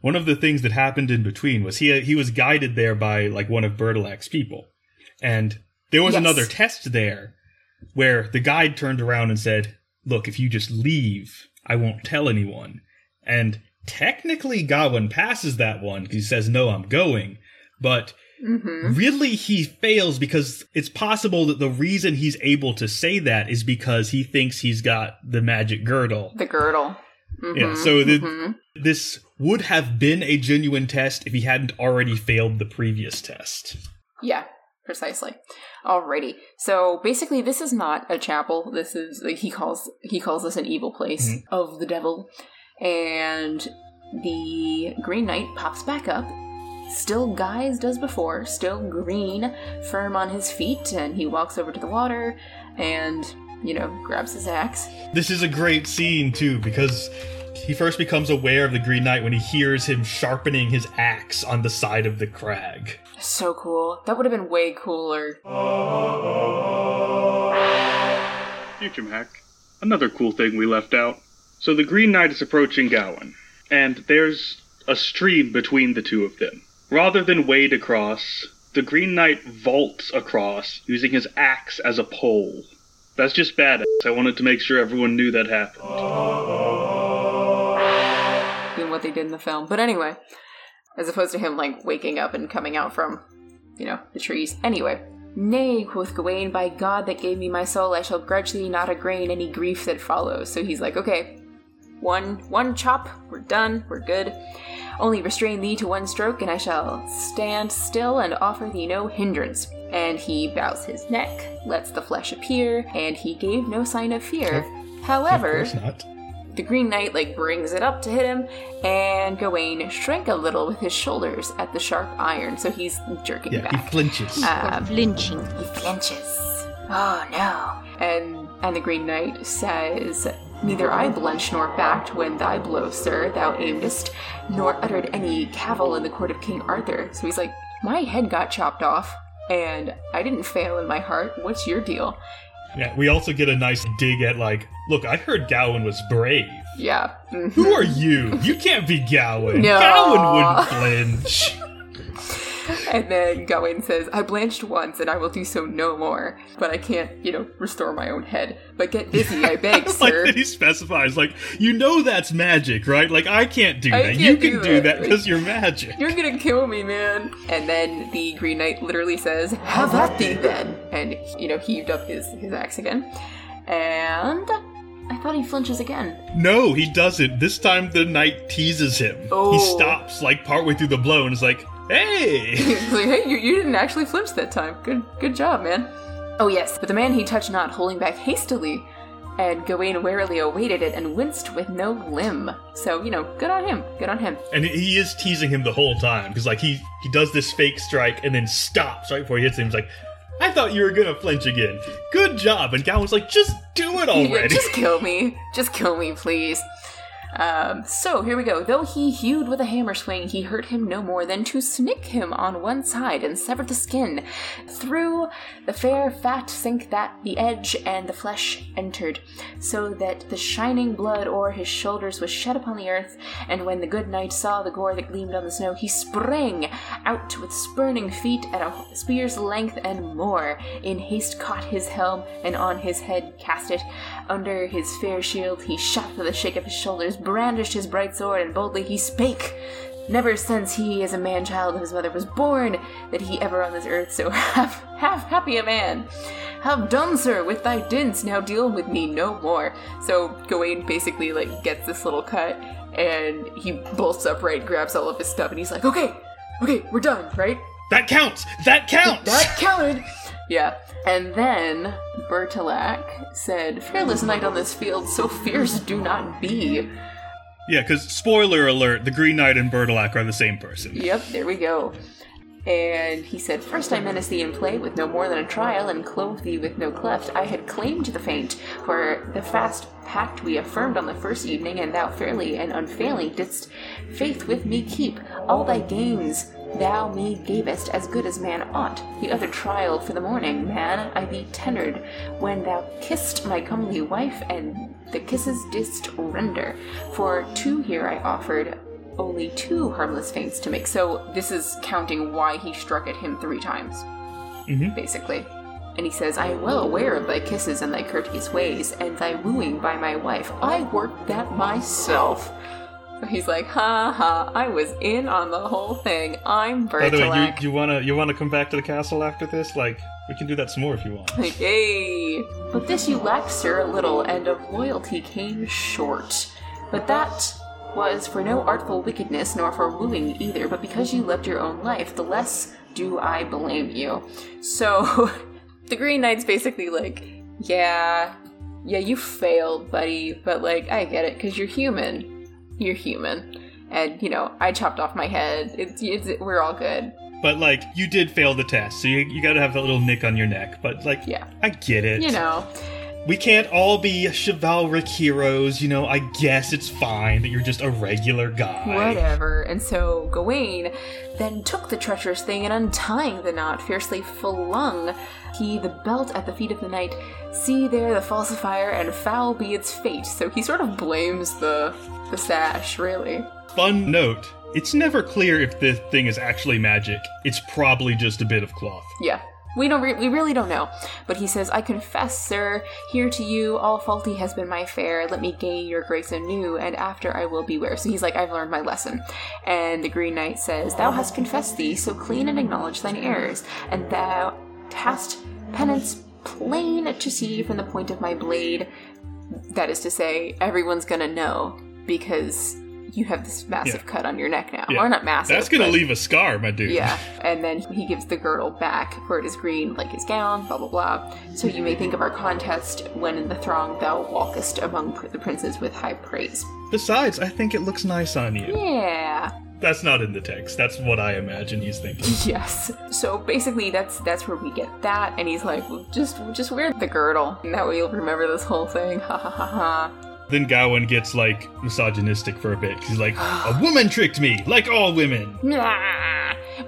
One of the things that happened in between was he he was guided there by like one of Bertilac's people, and there was Yes. another test there where the guide turned around and said, "Look, if you just leave, I won't tell anyone." And technically, Gawain passes that one because he says, "No, I'm going," but Mm-hmm. really he fails because it's possible that the reason he's able to say that is because he thinks he's got the magic girdle. The girdle. Mhm, Yeah, so the- mhm. This would have been a genuine test if he hadn't already failed the previous test. Yeah, precisely. Alrighty. So basically, this is not a chapel. This is like he calls he calls this an evil place Mhm. of the devil, and the Green Knight pops back up. Still guised as before, still green, firm on his feet, and he walks over to the water and, you know, grabs his axe. This is a great scene too because he first becomes aware of the Green Knight when he hears him sharpening his axe on the side of the crag. So cool. That would have been way cooler. Future Mac, another cool thing we left out. So the Green Knight is approaching Gawain, and there's a stream between the two of them. Rather than wade across, the Green Knight vaults across using his axe as a pole. That's just badass. I wanted to make sure everyone knew that happened. than what they did in the film. But anyway, as opposed to him like waking up and coming out from, you know, the trees. Anyway. Nay, quoth Gawain, by God that gave me my soul, I shall grudge thee not a grain any grief that follows. So he's like, okay, one one chop, we're done, we're good. Only restrain thee to one stroke, and I shall stand still and offer thee no hindrance. And he bows his neck, lets the flesh appear, and he gave no sign of fear. However, Of not. the Green Knight like brings it up to hit him, and Gawain shrank a little with his shoulders at the sharp iron, so he's jerking Yeah, he flinches. Um, Flinching. he flinches. Oh no. And and the Green Knight says, Neither I blenched nor backed when thy blow, sir, thou aimedst, nor uttered any cavil in the court of King Arthur. So he's like, My head got chopped off, and I didn't fail in my heart. What's your deal? Yeah, we also get a nice dig at like, look, I heard Gawain was brave. Yeah. mhm. Who are you? You can't be Gawain. No. Gawain wouldn't flinch. And then Gawain says, I blanched once and I will do so no more, but I can't, you know, restore my own head. But get busy, I beg, like sir. that he specifies, like, you know that's magic, right? Like, I can't do I that. can't you can do that. that because you're magic. You're gonna kill me, man. And then the Green Knight literally says, Have at thee then. And, you know, heaved up his, his axe again. And I thought he flinches again. No, he doesn't. This time the knight teases him. Oh. He stops, like, partway through the blow and is like, hey! Like, hey, you, you didn't actually flinch that time. Good good job, man. Oh yes, but the man he touched not, holding back hastily, and Gawain warily awaited it and winced with no limb. So, you know, good on him. Good on him. And he is teasing him the whole time because, like, he he does this fake strike and then stops right before he hits him. He's like, "I thought you were gonna flinch again. Good job." And Gawain's like, "Just do it already." Just kill me. Just kill me, please. Um, so here we go. Though he hewed with a hammer swing, he hurt him no more than to snick him on one side and sever the skin. Through the fair fat sink that the edge and the flesh entered, so that the shining blood o'er his shoulders was shed upon the earth. And when the good knight saw the gore that gleamed on the snow, he sprang out with spurning feet at a spear's length and more. In haste caught his helm, and on his head cast it. Under his fair shield he shot with a shake of his shoulders, brandished his bright sword, and boldly he spake. Never since he, as a man child of his mother, was born, that he ever on this earth so half half happy a man. Have done, sir, with thy dints. Now deal with me no more. So Gawain basically like gets this little cut, and he bolts upright, grabs all of his stuff, and he's like, "Okay, okay, we're done, right? that counts. That counts. That counted. Yeah. And then Bertilac said, Fearless knight on this field, so fierce do not be. yeah, because spoiler alert: the Green Knight and Bertilac are the same person. Yep, there we go. And he said, First I menaced thee in play with no more than a trial, and clove thee with no cleft. I had claimed the feint, for the fast pact we affirmed on the first evening, and thou fairly and unfailing didst faith with me keep. All thy gains thou me gavest as good as man ought. The other trial for the morning, man, I thee tendered, when thou kissed my comely wife, and the kisses didst render. For two here I offered, only two harmless feints to make. So this is counting why he struck at him three times, mm-hmm. basically. And he says, I am well aware of thy kisses and thy courteous ways, and thy wooing by my wife. I worked that myself. So he's like, ha ha, I was in on the whole thing. I'm By the way, you, you wanna you wanna come back to the castle after this? Like, we can do that some more if you want. Yay! But this you lacked, sir, a little, and of loyalty came short. But that was for no artful wickedness, nor for wooing either, but because you loved your own life, the less do I blame you. So, the Green Knight's basically like, yeah, yeah, you failed, buddy, but like, I get it, because you're human. You're human. And, you know, I chopped off my head. It's, it's, we're all good. But like, you did fail the test, so you, you gotta have that little nick on your neck. But like, Yeah. I get it. You know. we can't all be chivalric heroes. You know, I guess it's fine that you're just a regular guy. Whatever. And so Gawain then took the treacherous thing and untying the knot, fiercely flung he the belt at the feet of the knight. See there the falsifier, and foul be its fate. So he sort of blames the the sash, really. Fun note: it's never clear if this thing is actually magic. It's probably just a bit of cloth. Yeah. We don't. Re- we really don't know. But he says, "I confess, sir, here to you, all faulty has been my fare. Let me gain your grace anew, and after I will beware." So he's like, "I've learned my lesson." And the Green Knight says, "Thou hast confessed thee, so clean and acknowledge thine errors, and thou hast penance plain to see from the point of my blade. That is to say, everyone's gonna know because." You have this massive Yeah. cut on your neck now, Yeah. or not massive. That's gonna but- leave a scar, my dude. yeah, and then he gives the girdle back, for it is green like his gown, blah blah blah. So you may think of our contest when in the throng thou walkest among pr- the princes with high praise. Besides, I think it looks nice on you. Yeah, that's not in the text. That's what I imagine he's thinking. Yes. So basically, that's that's where we get that, and he's like, well, just just wear the girdle, and that way you'll remember this whole thing. Ha ha ha ha. Then Gawain gets like misogynistic for a bit. He's like, "A woman tricked me, like all women."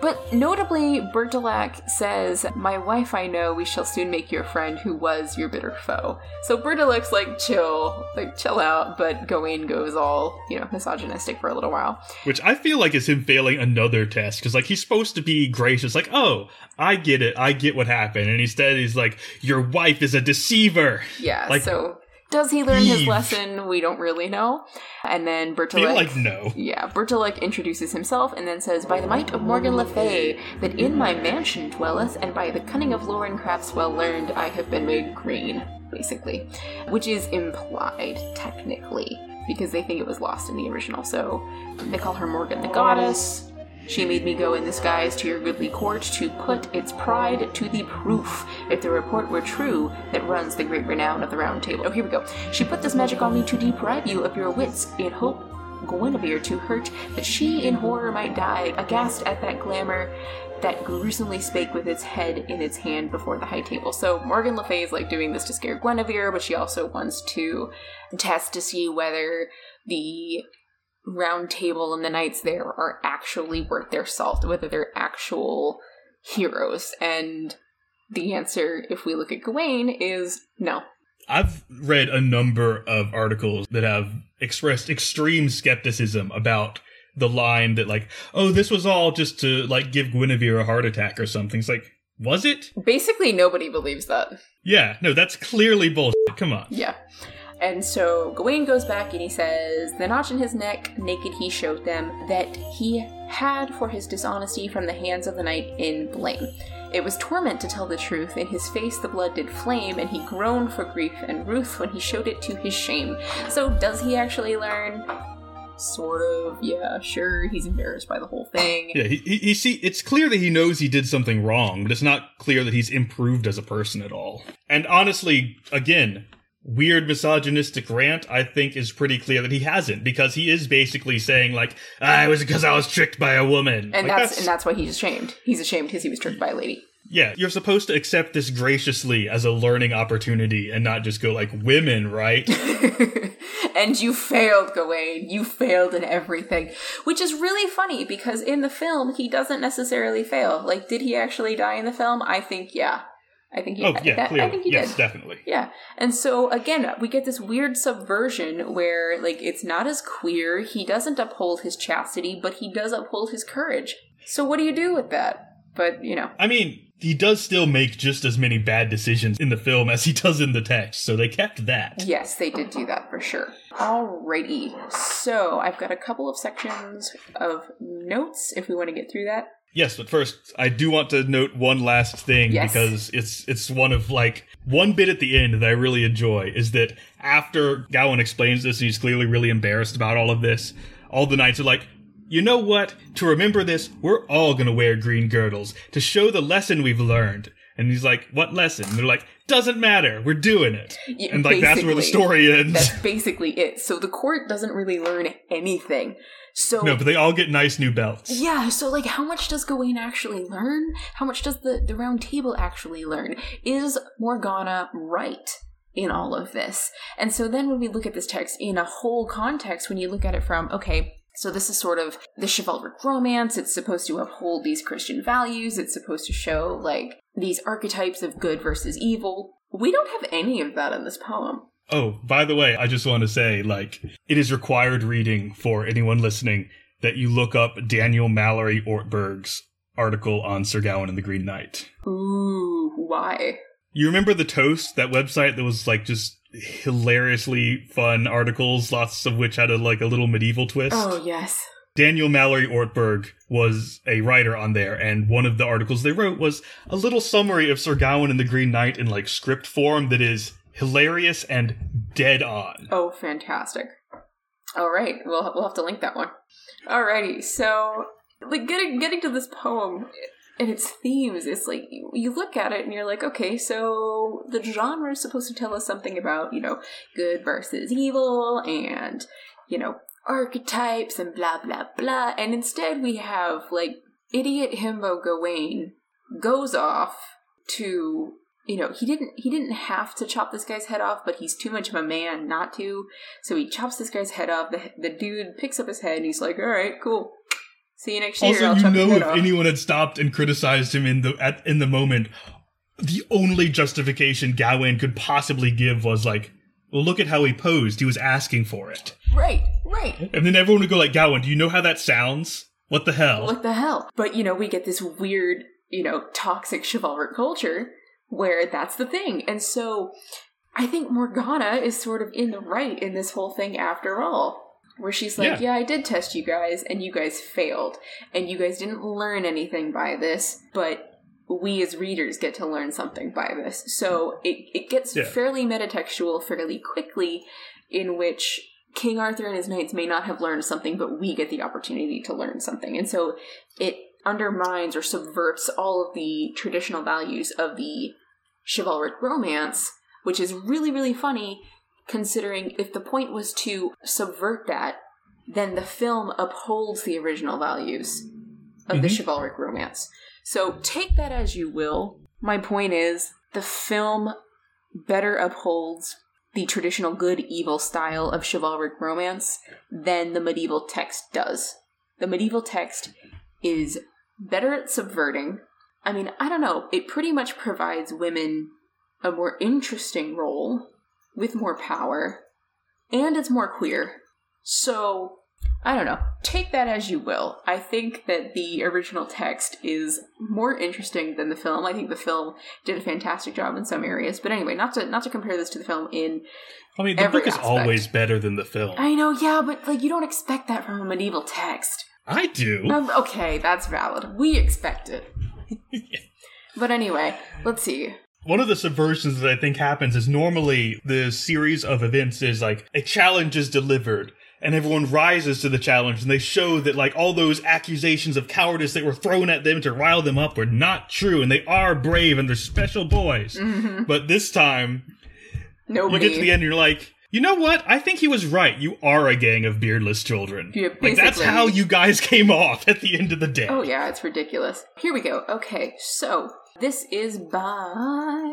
But notably, Bertilac says, My wife I know, we shall soon make your friend who was your bitter foe. So Bertilac's like, chill, like, chill out, but Gawain goes all, you know, misogynistic for a little while. Which I feel like is him failing another test because like he's supposed to be gracious, like, "Oh, I get it, I get what happened," and instead he's like, "Your wife is a deceiver." Yeah, Like, so does he learn his lesson? We don't really know. And then I like no. Yeah, Bertilac introduces himself and then says, By the might of Morgan Le Fay, that in my mansion dwelleth, and by the cunning of lore and crafts well learned, I have been made green, basically. Which is implied, technically, because they think it was lost in the original. So they call her Morgan the Goddess. She made me go in disguise to your goodly court to put its pride to the proof, if the report were true that runs the great renown of the Round Table. Oh, here we go. She put this magic on me to deprive you of your wits, in hope Guinevere to hurt, that she in horror might die, aghast at that glamour that gruesomely spake with its head in its hand before the high table. So Morgan Le Fay is like doing this to scare Guinevere, but she also wants to test to see whether the round table and the knights there are actually worth their salt, whether they're actual heroes. And the answer, if we look at Gawain, is no. I've read a number of articles that have expressed extreme skepticism about the line that like, oh, this was all just to like give Guinevere a heart attack or something. It's like, was it? Basically, nobody believes that. Yeah, no, that's clearly bullshit. Come on. Yeah. And so Gawain goes back and he says, The notch in his neck, naked he showed them, that he had for his dishonesty from the hands of the knight in blame. It was torment to tell the truth. In his face the blood did flame, and he groaned for grief and ruth when he showed it to his shame. So does he actually learn? Sort of, yeah, sure. He's embarrassed by the whole thing. Yeah, he, he, he see. It's clear that he knows he did something wrong, but it's not clear that he's improved as a person at all. And honestly, again, weird misogynistic rant. I think is pretty clear that he hasn't because he is basically saying like, "Ah, it was because I was tricked by a woman," And Like, that's, and that's why he's ashamed. He's ashamed because he was tricked by a lady. yeah. You're supposed to accept this graciously as a learning opportunity and not just go like, "Women, right?" and you failed, Gawain. You failed in everything. Which is really funny because in the film, he doesn't necessarily fail. Like, did he actually die in the film? I think, yeah. I think he, oh yeah, that- I clearly, think he yes, did. definitely. Yeah. And so again, we get this weird subversion where like it's not as queer. He doesn't uphold his chastity, but he does uphold his courage. So what do you do with that? But, you know, I mean, he does still make just as many bad decisions in the film as he does in the text, so they kept that. Yes, they did do that for sure. Alrighty. So I've got a couple of sections of notes if we want to get through that. Yes, but first, I do want to note one last thing Yes. because it's it's one of like one bit at the end that I really enjoy is that after Gawain explains this and he's clearly really embarrassed about all of this, all the knights are like, you know what? To remember this, we're all gonna wear green girdles to show the lesson we've learned. And he's like, what lesson? And they're like, doesn't matter, we're doing it. Yeah, And like that's where the story ends. That's basically it. So the court doesn't really learn anything. So no, but they all get nice new belts. Yeah, so like how much does Gawain actually learn? How much does the, the round table actually learn? Is Morgana right in all of this? And so then when we look at this text in a whole context, when you look at it from, okay, so this is sort of the chivalric romance, it's supposed to uphold these Christian values, it's supposed to show like these archetypes of good versus evil. We don't have any of that in this poem. Oh, by the way, I just want to say, like, it is required reading for anyone listening that you look up Daniel Mallory Ortberg's article on Sir Gawain and the Green Knight. Ooh, why? You remember the Toast, that website that was like just hilariously fun articles, lots of which had a like a little medieval twist? Oh, yes. Daniel Mallory Ortberg was a writer on there, and one of the articles they wrote was a little summary of Sir Gawain and the Green Knight in like script form that is hilarious and dead on. Oh, fantastic. All right, we'll we'll have to link that one. Alrighty, so like getting getting to this poem and its themes, it's like you, you look at it and you're like, okay, so the genre is supposed to tell us something about you know good versus evil and you know archetypes and blah blah blah. And instead we have like idiot himbo Gawain goes off to you know he didn't he didn't have to chop this guy's head off but he's too much of a man not to so he chops this guy's head off the, the dude picks up his head and he's like all right cool see you next year Also, you know, if off." anyone had stopped and criticized him in the at in the moment, the only justification Gawain could possibly give was like, "Well, look at how he posed. He was asking for it." right right And then everyone would go like, "Gawain, do you know how that sounds? What the hell?" what the hell but you know we get this weird you know toxic chivalric culture where that's the thing and so i think morgana is sort of in the right in this whole thing after all where she's like Yeah. yeah. i did test you guys and you guys failed and you guys didn't learn anything by this but we as readers get to learn something by this so it, it gets Yeah. fairly metatextual fairly quickly in which King Arthur and his knights may not have learned something, but we get the opportunity to learn something. And so it undermines or subverts all of the traditional values of the chivalric romance, which is really, really funny considering if the point was to subvert that, then the film upholds the original values of the Mhm. chivalric romance. So take that as you will. My point is the film better upholds the traditional good evil style of chivalric romance than the medieval text does. The medieval text is better at subverting. I mean, I don't know, it pretty much provides women a more interesting role with more power, and it's more queer. So, I don't know. Take that as you will. I think that the original text is more interesting than the film. I think the film did a fantastic job in some areas. But anyway, not to not to compare this to the film in I mean, the book is aspect. always better than the film. I, know, yeah, but like you don't expect that from a medieval text. I do. Um, okay, that's valid. We expect it. But anyway, let's see. One of the subversions that I think happens is normally the series of events is like a challenge is delivered and everyone rises to the challenge and they show that like all those accusations of cowardice that were thrown at them to rile them up were not true and they are brave and they're special boys. Mm-hmm. But this time you get to the end and you're like, you know what? I think he was right. You are a gang of beardless children. Yeah, like that's how you guys came off at the end of the day. Oh yeah, it's ridiculous. Here we go. Okay, so this is by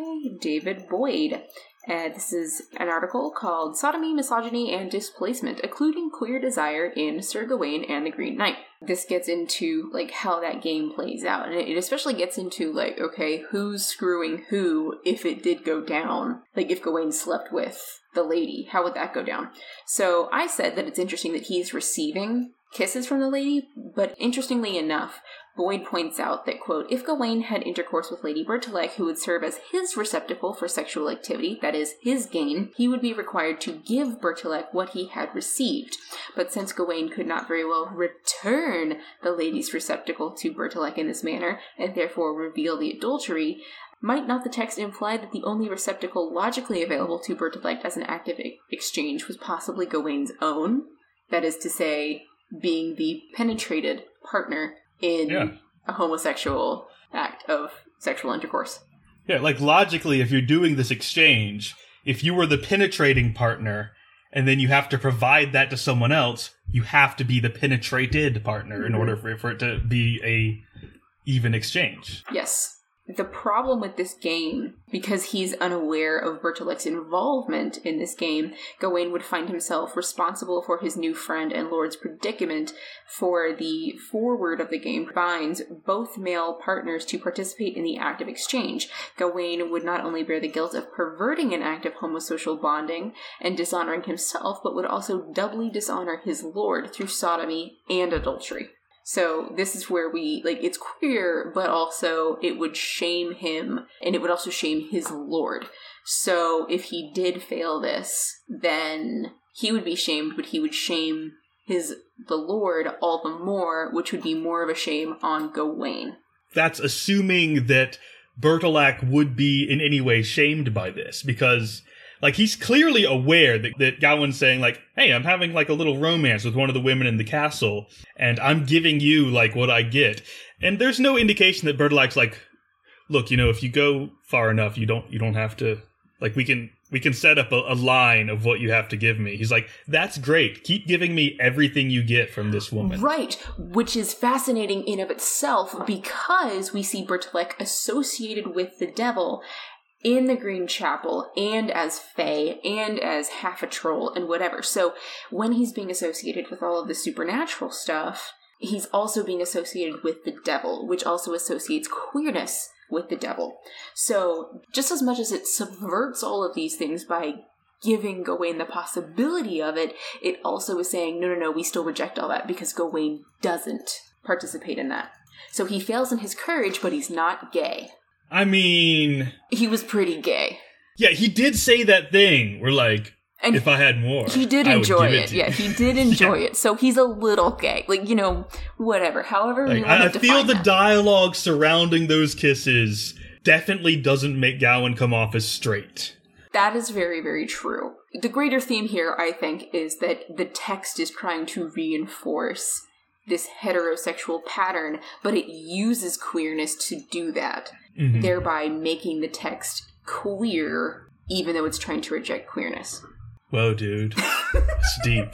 David Boyd. Uh, this is an article called Sodomy, Misogyny, and Displacement, Occluding Queer Desire in Sir Gawain and the Green Knight. This gets into, like, how that game plays out, and it especially gets into, like, okay, who's screwing who if it did go down? Like, if Gawain slept with the lady, how would that go down? So I said that it's interesting that he's receiving kisses from the lady, but interestingly enough, Boyd points out that, quote, if Gawain had intercourse with Lady Bertilak, who would serve as his receptacle for sexual activity, that is, his gain, he would be required to give Bertilak what he had received. But since Gawain could not very well return the lady's receptacle to Bertilak in this manner, and therefore reveal the adultery, might not the text imply that the only receptacle logically available to Bertilak as an active exchange was possibly Gawain's own? That is to say, being the penetrated partner in Yeah. a homosexual act of sexual intercourse. Yeah, like logically, if you're doing this exchange, if you were the penetrating partner and then you have to provide that to someone else, you have to be the penetrated partner in mm-hmm. order for, for it to be a even exchange. Yes. The problem with this game, because he's unaware of Bertilak's involvement in this game, Gawain would find himself responsible for his new friend and lord's predicament for the forward of the game binds both male partners to participate in the act of exchange. Gawain would not only bear the guilt of perverting an act of homosocial bonding and dishonoring himself, but would also doubly dishonor his lord through sodomy and adultery. So this is where we like it's queer, but also it would shame him and it would also shame his lord. So if he did fail this, then he would be shamed, but he would shame his the lord all the more, which would be more of a shame on Gawain. That's assuming that Bertilak would be in any way shamed by this because like he's clearly aware that, that Gawain's saying like, "Hey, I'm having like a little romance with one of the women in the castle, and I'm giving you like what I get." And there's no indication that Bertilak's like, "Look, you know, if you go far enough, you don't you don't have to like we can we can set up a, a, line of what you have to give me. He's like, that's great. Keep giving me everything you get from this woman. Right, which is fascinating in of itself because we see Bertilak associated with the devil in the Green Chapel and as Fae and as half a troll and whatever. So when he's being associated with all of the supernatural stuff, he's also being associated with the devil, which also associates queerness with the devil. So, just as much as it subverts all of these things by giving Gawain the possibility of it, it also is saying, no, no, no, we still reject all that because Gawain doesn't participate in that. So he fails in his courage, but he's not gay. I mean, he was pretty gay. Yeah, he did say that thing. We're like, and if I had more, he did enjoy it. it yeah, he did enjoy yeah. it. So he's a little gay, like you know, whatever. However, like, I, I feel the that. dialogue surrounding those kisses definitely doesn't make Gawain come off as straight. That is very, very true. The greater theme here, I think, is that the text is trying to reinforce this heterosexual pattern, but it uses queerness to do that, mm-hmm. thereby making the text queer, even though it's trying to reject queerness. Whoa, dude. it's deep.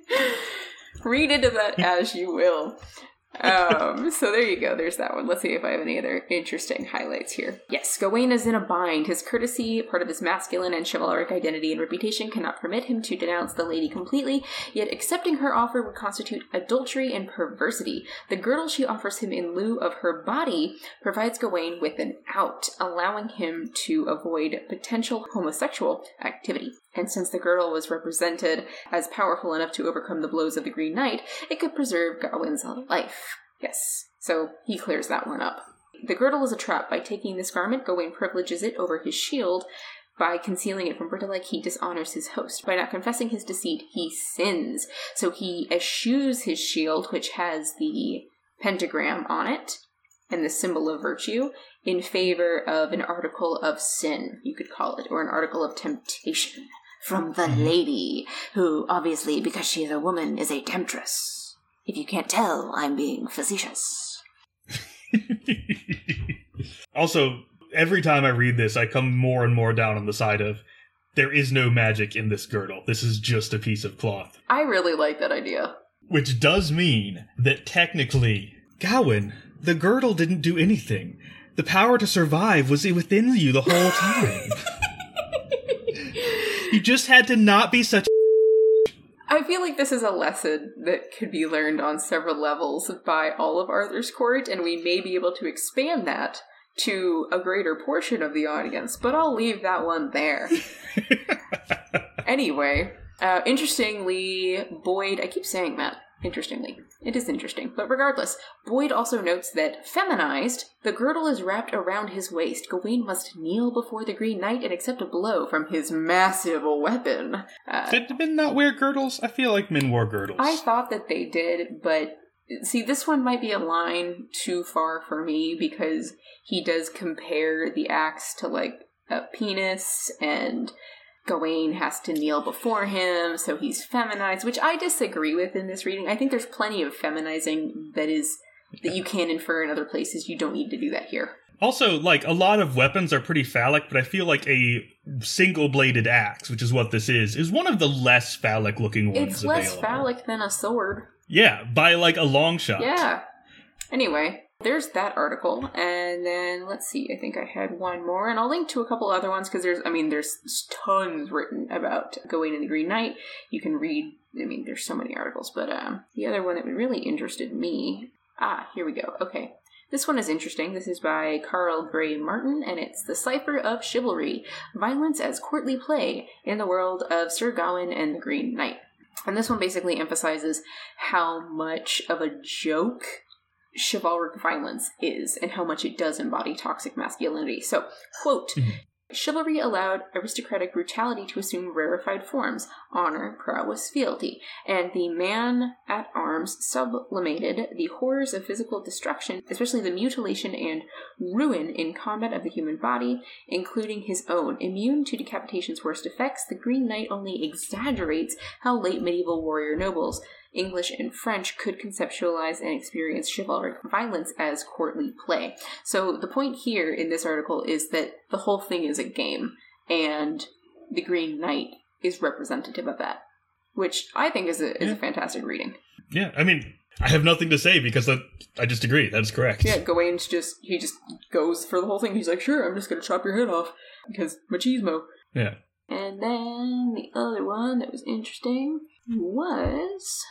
Read into that as you will um, so there you go. There's that one. Let's see if I have any other interesting highlights here. Yes, Gawain is in a bind. His courtesy, part of his masculine and chivalric identity and reputation, cannot permit him to denounce the lady completely, yet accepting her offer would constitute adultery and perversity. The girdle she offers him in lieu of her body provides Gawain with an out, allowing him to avoid potential homosexual activity. And since the girdle was represented as powerful enough to overcome the blows of the Green Knight, it could preserve Gawain's life. Yes, so he clears that one up. The girdle is a trap. By taking this garment, Gawain privileges it over his shield. By concealing it from Bertilak, he dishonors his host. By not confessing his deceit, he sins. So he eschews his shield, which has the pentagram on it and the symbol of virtue, in favor of an article of sin, you could call it, or an article of temptation from the mm-hmm. lady, who obviously, because she is a woman, is a temptress. If you can't tell, I'm being facetious. also, every time I read this, I come more and more down on the side of there is no magic in this girdle. This is just a piece of cloth. I really like that idea. Which does mean that technically, Gawain, the girdle didn't do anything. The power to survive was within you the whole time. You just had to not be such. I feel like this is a lesson that could be learned on several levels by all of Arthur's court, and we may be able to expand that to a greater portion of the audience, but I'll leave that one there. anyway, uh, interestingly, Boyd, I keep saying that interestingly. It is interesting. But regardless, Boyd also notes that, feminized, the girdle is wrapped around his waist. Gawain must kneel before the Green Knight and accept a blow from his massive weapon. Uh, did men not wear girdles? I feel like men wore girdles. I thought that they did, but see, this one might be a line too far for me because he does compare the axe to like a penis and Gawain has to kneel before him, so he's feminized, which I disagree with in this reading. I think there's plenty of feminizing that is that you can infer in other places. You don't need to do that here. Also, like a lot of weapons are pretty phallic, but I feel like a single-bladed axe, which is what this is, is one of the less phallic-looking ones. It's less available. phallic than a sword. Yeah, by like a long shot. Yeah. Anyway, there's that article and then let's see i think i had one more and i'll link to a couple other ones because there's i mean there's tons written about Gawain and the green knight you can read i mean there's so many articles but um, the other one that really interested me ah here we go okay this one is interesting. This is by Carl Grey Martin, and it's The Cipher of Chivalry Violence as Courtly Play in the World of Sir Gawain and the Green Knight. And this one basically emphasizes how much of a joke chivalric violence is and how much it does embody toxic masculinity. So, quote, mm-hmm. Chivalry allowed aristocratic brutality to assume rarefied forms honor, prowess, fealty, and the man at arms sublimated the horrors of physical destruction, especially the mutilation and ruin in combat of the human body, including his own. Immune to decapitation's worst effects, the Green Knight only exaggerates how late medieval warrior nobles English and French could conceptualize and experience chivalric violence as courtly play. So the point here in this article is that the whole thing is a game. and the Green Knight is representative of that, which I think is a is Yeah. a fantastic reading. Yeah, I mean, I have nothing to say because that, I just agree. That's correct. Yeah, Gawain's just he just goes for the whole thing. He's like, sure, I'm just gonna chop your head off because machismo. Yeah. And then the other one that was interesting was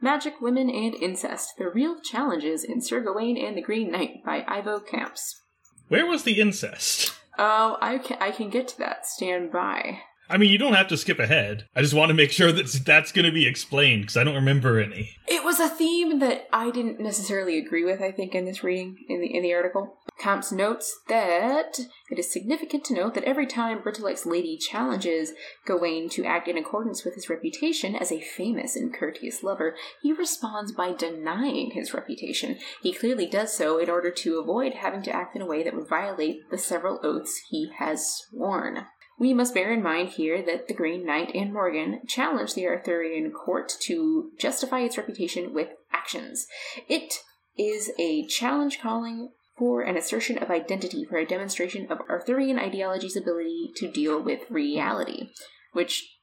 Magic Women and Incest: The Real Challenges in Sir Gawain and the Green Knight by Ivo Kamps. Where was the incest? Oh, I can I can get to that. Stand by. I mean, you don't have to skip ahead. I just want to make sure that that's going to be explained because I don't remember any. It was a theme that I didn't necessarily agree with. I think in this reading in the in the article, Kamps notes that it is significant to note that every time Bertilak's lady challenges Gawain to act in accordance with his reputation as a famous and courteous lover, he responds by denying his reputation. He clearly does so in order to avoid having to act in a way that would violate the several oaths he has sworn. We must bear in mind here that the Green Knight and Morgan challenged the Arthurian court to justify its reputation with actions. It is a challenge calling for an assertion of identity for a demonstration of Arthurian ideology's ability to deal with reality, which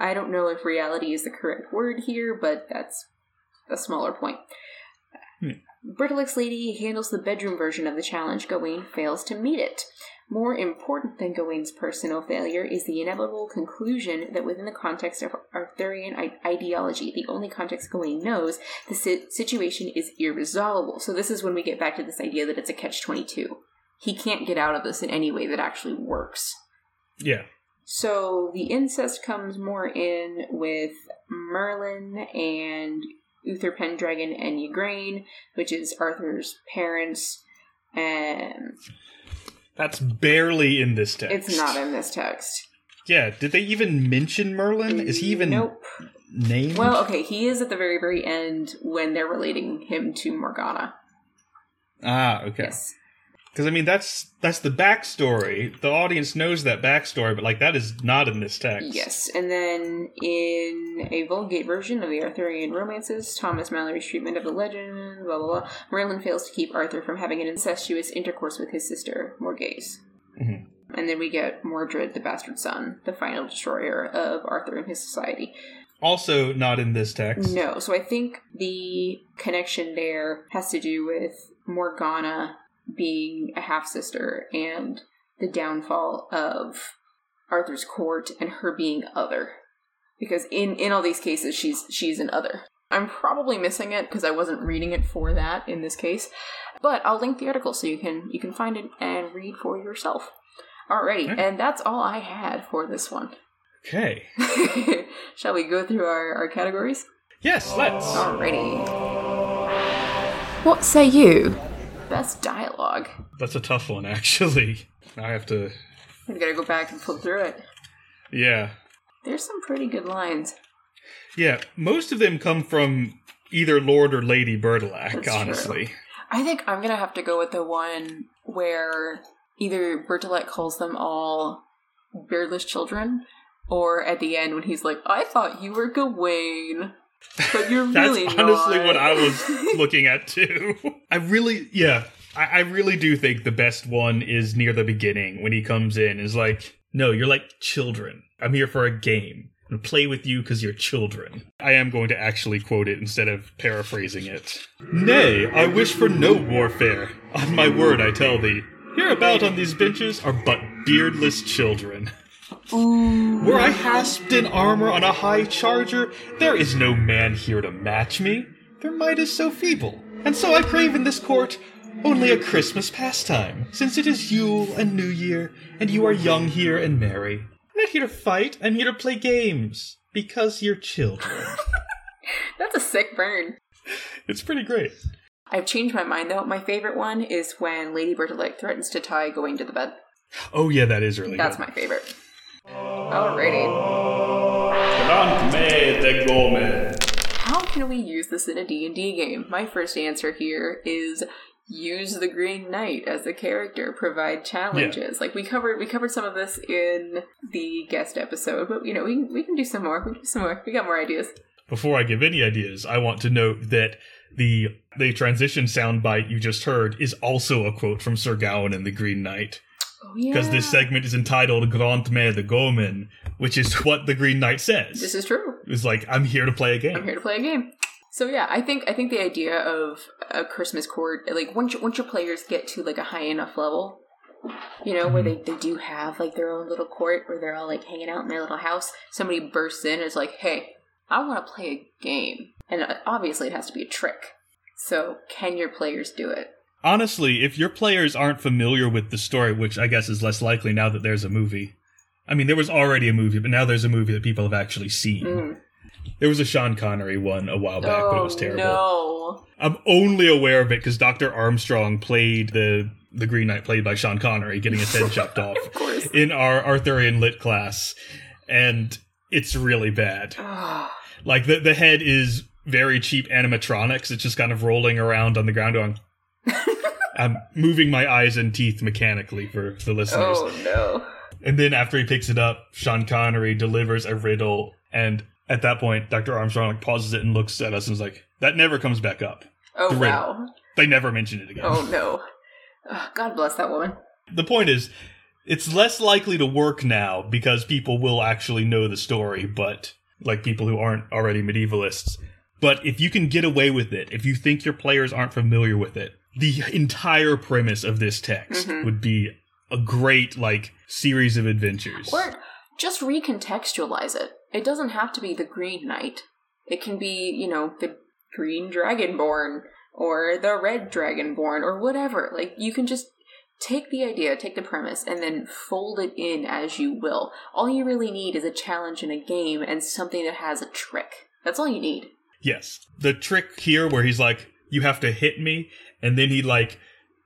I don't know if reality is the correct word here, but that's a smaller point. Hmm. Bertilak's lady handles the bedroom version of the challenge. Gawain fails to meet it. More important than Gawain's personal failure is the inevitable conclusion that within the context of Arthurian ideology, the only context Gawain knows, the situation is irresolvable. So this is when we get back to this idea that it's a catch-22. He can't get out of this in any way that actually works. Yeah. So the incest comes more in with Merlin and Uther Pendragon and Igraine, which is Arthur's parents. And That's barely in this text. it's not in this text. Yeah. Did they even mention Merlin? Is he even Nope. named? Well, okay, he is at the very, very end when they're relating him to Morgana. ah, okay. Yes. Because I mean, that's that's the backstory. The audience knows that backstory, but like that is not in this text. Yes, and then in a Vulgate version of the Arthurian romances, Thomas Malory's treatment of the legend, blah blah blah, Merlin fails to keep Arthur from having an incestuous intercourse with his sister, Morgause. Mhm. And then we get Mordred, the bastard son, the final destroyer of Arthur and his society. Also not in this text. No, so I think the connection there has to do with Morgana being a half sister and the downfall of Arthur's court and her being other. Because in in all these cases she's she's an other. I'm probably missing it because I wasn't reading it for that in this case. But I'll link the article so you can you can find it and read for yourself. Alrighty, Okay. and that's all I had for this one. Okay. Shall we go through our, our categories? Yes, let's. Alrighty. What say you? Best dialogue. That's a tough one, actually. I have to. I'm gonna go back and flip through it. Yeah. There's some pretty good lines. Yeah. Most of them come from either Lord or Lady Bertilak, That's true. honestly. I think I'm gonna have to go with the one where either Bertilak calls them all beardless children, or at the end when he's like, "I thought you were Gawain, but you're That's honestly not." what I was looking at too. I really, yeah, I, I really do think the best one is near the beginning when he comes in. Is like, no, you're like children. I'm here for a game and play with you because you're children. I am going to actually quote it instead of paraphrasing it. Nay, I wish for no warfare. On my word, I tell thee, hereabout on these benches are but beardless children. Were I hasped in armor on a high charger, there is no man here to match me. Their might is so feeble, and so I crave in this court only a Christmas pastime, since it is Yule and New Year, and you are young here and merry. I'm not here to fight, I'm here to play games, because you're children. That's a sick burn. it's pretty great. I've changed my mind though. My favorite one is when Lady Bertilak threatens to tie Gawain to the bed. Oh yeah, that is really That's good. my favorite. Alrighty. How can we use this in a D&D game? My first answer here is use the Green Knight as a character, provide challenges. Like we covered we covered some of this in the guest episode, but you know, we we can do some more. We can do some more. We got more ideas. Before I give any ideas, I want to note that the the transition soundbite you just heard is also a quote from Sir Gawain and the Green Knight. Oh, yeah. because this segment is entitled Grand Mère de Gomen, which is what the Green Knight says. This is true. It's like, I'm here to play a game. I'm here to play a game. So yeah, I think I think the idea of a Christmas court, like once your, once your players get to like a high enough level, you know, where they, they do have like their own little court where they're all like hanging out in their little house. Somebody bursts in and is like, "Hey, I want to play a game," and uh, obviously it has to be a trick. So can your players do it? Honestly, if your players aren't familiar with the story, which I guess is less likely now that there's a movie. I mean, there was already a movie, but now there's a movie that people have actually seen. Mm. There was a Sean Connery one a while back, but it was terrible. Oh, no! I'm only aware of it because Dr. Armstrong played the the Green Knight, played by Sean Connery, getting his head chopped off Of in our Arthurian lit class, and it's really bad. Ah, Like the the head is very cheap animatronics. It's just kind of rolling around on the ground, going. I'm moving my eyes and teeth mechanically for the listeners. oh no! And then after he picks it up, Sean Connery delivers a riddle, and at that point, Dr. Armstrong like, pauses it and looks at us and is like, "That never comes back up. Oh The riddle. wow! They never mention it again." Oh no! God bless that woman. The point is, it's less likely to work now because people will actually know the story, but like people who aren't already medievalists. But if you can get away with it, if you think your players aren't familiar with it, the entire premise of this text Mhm. would be a great like series of adventures. Or just recontextualize it. It doesn't have to be the Green Knight. It can be, you know, the Green Dragonborn or the Red Dragonborn or whatever. Like, you can just take the idea, take the premise, and then fold it in as you will. All you really need is a challenge in a game and something that has a trick. That's all you need. Yes. The trick here where he's like, you have to hit me, and then he like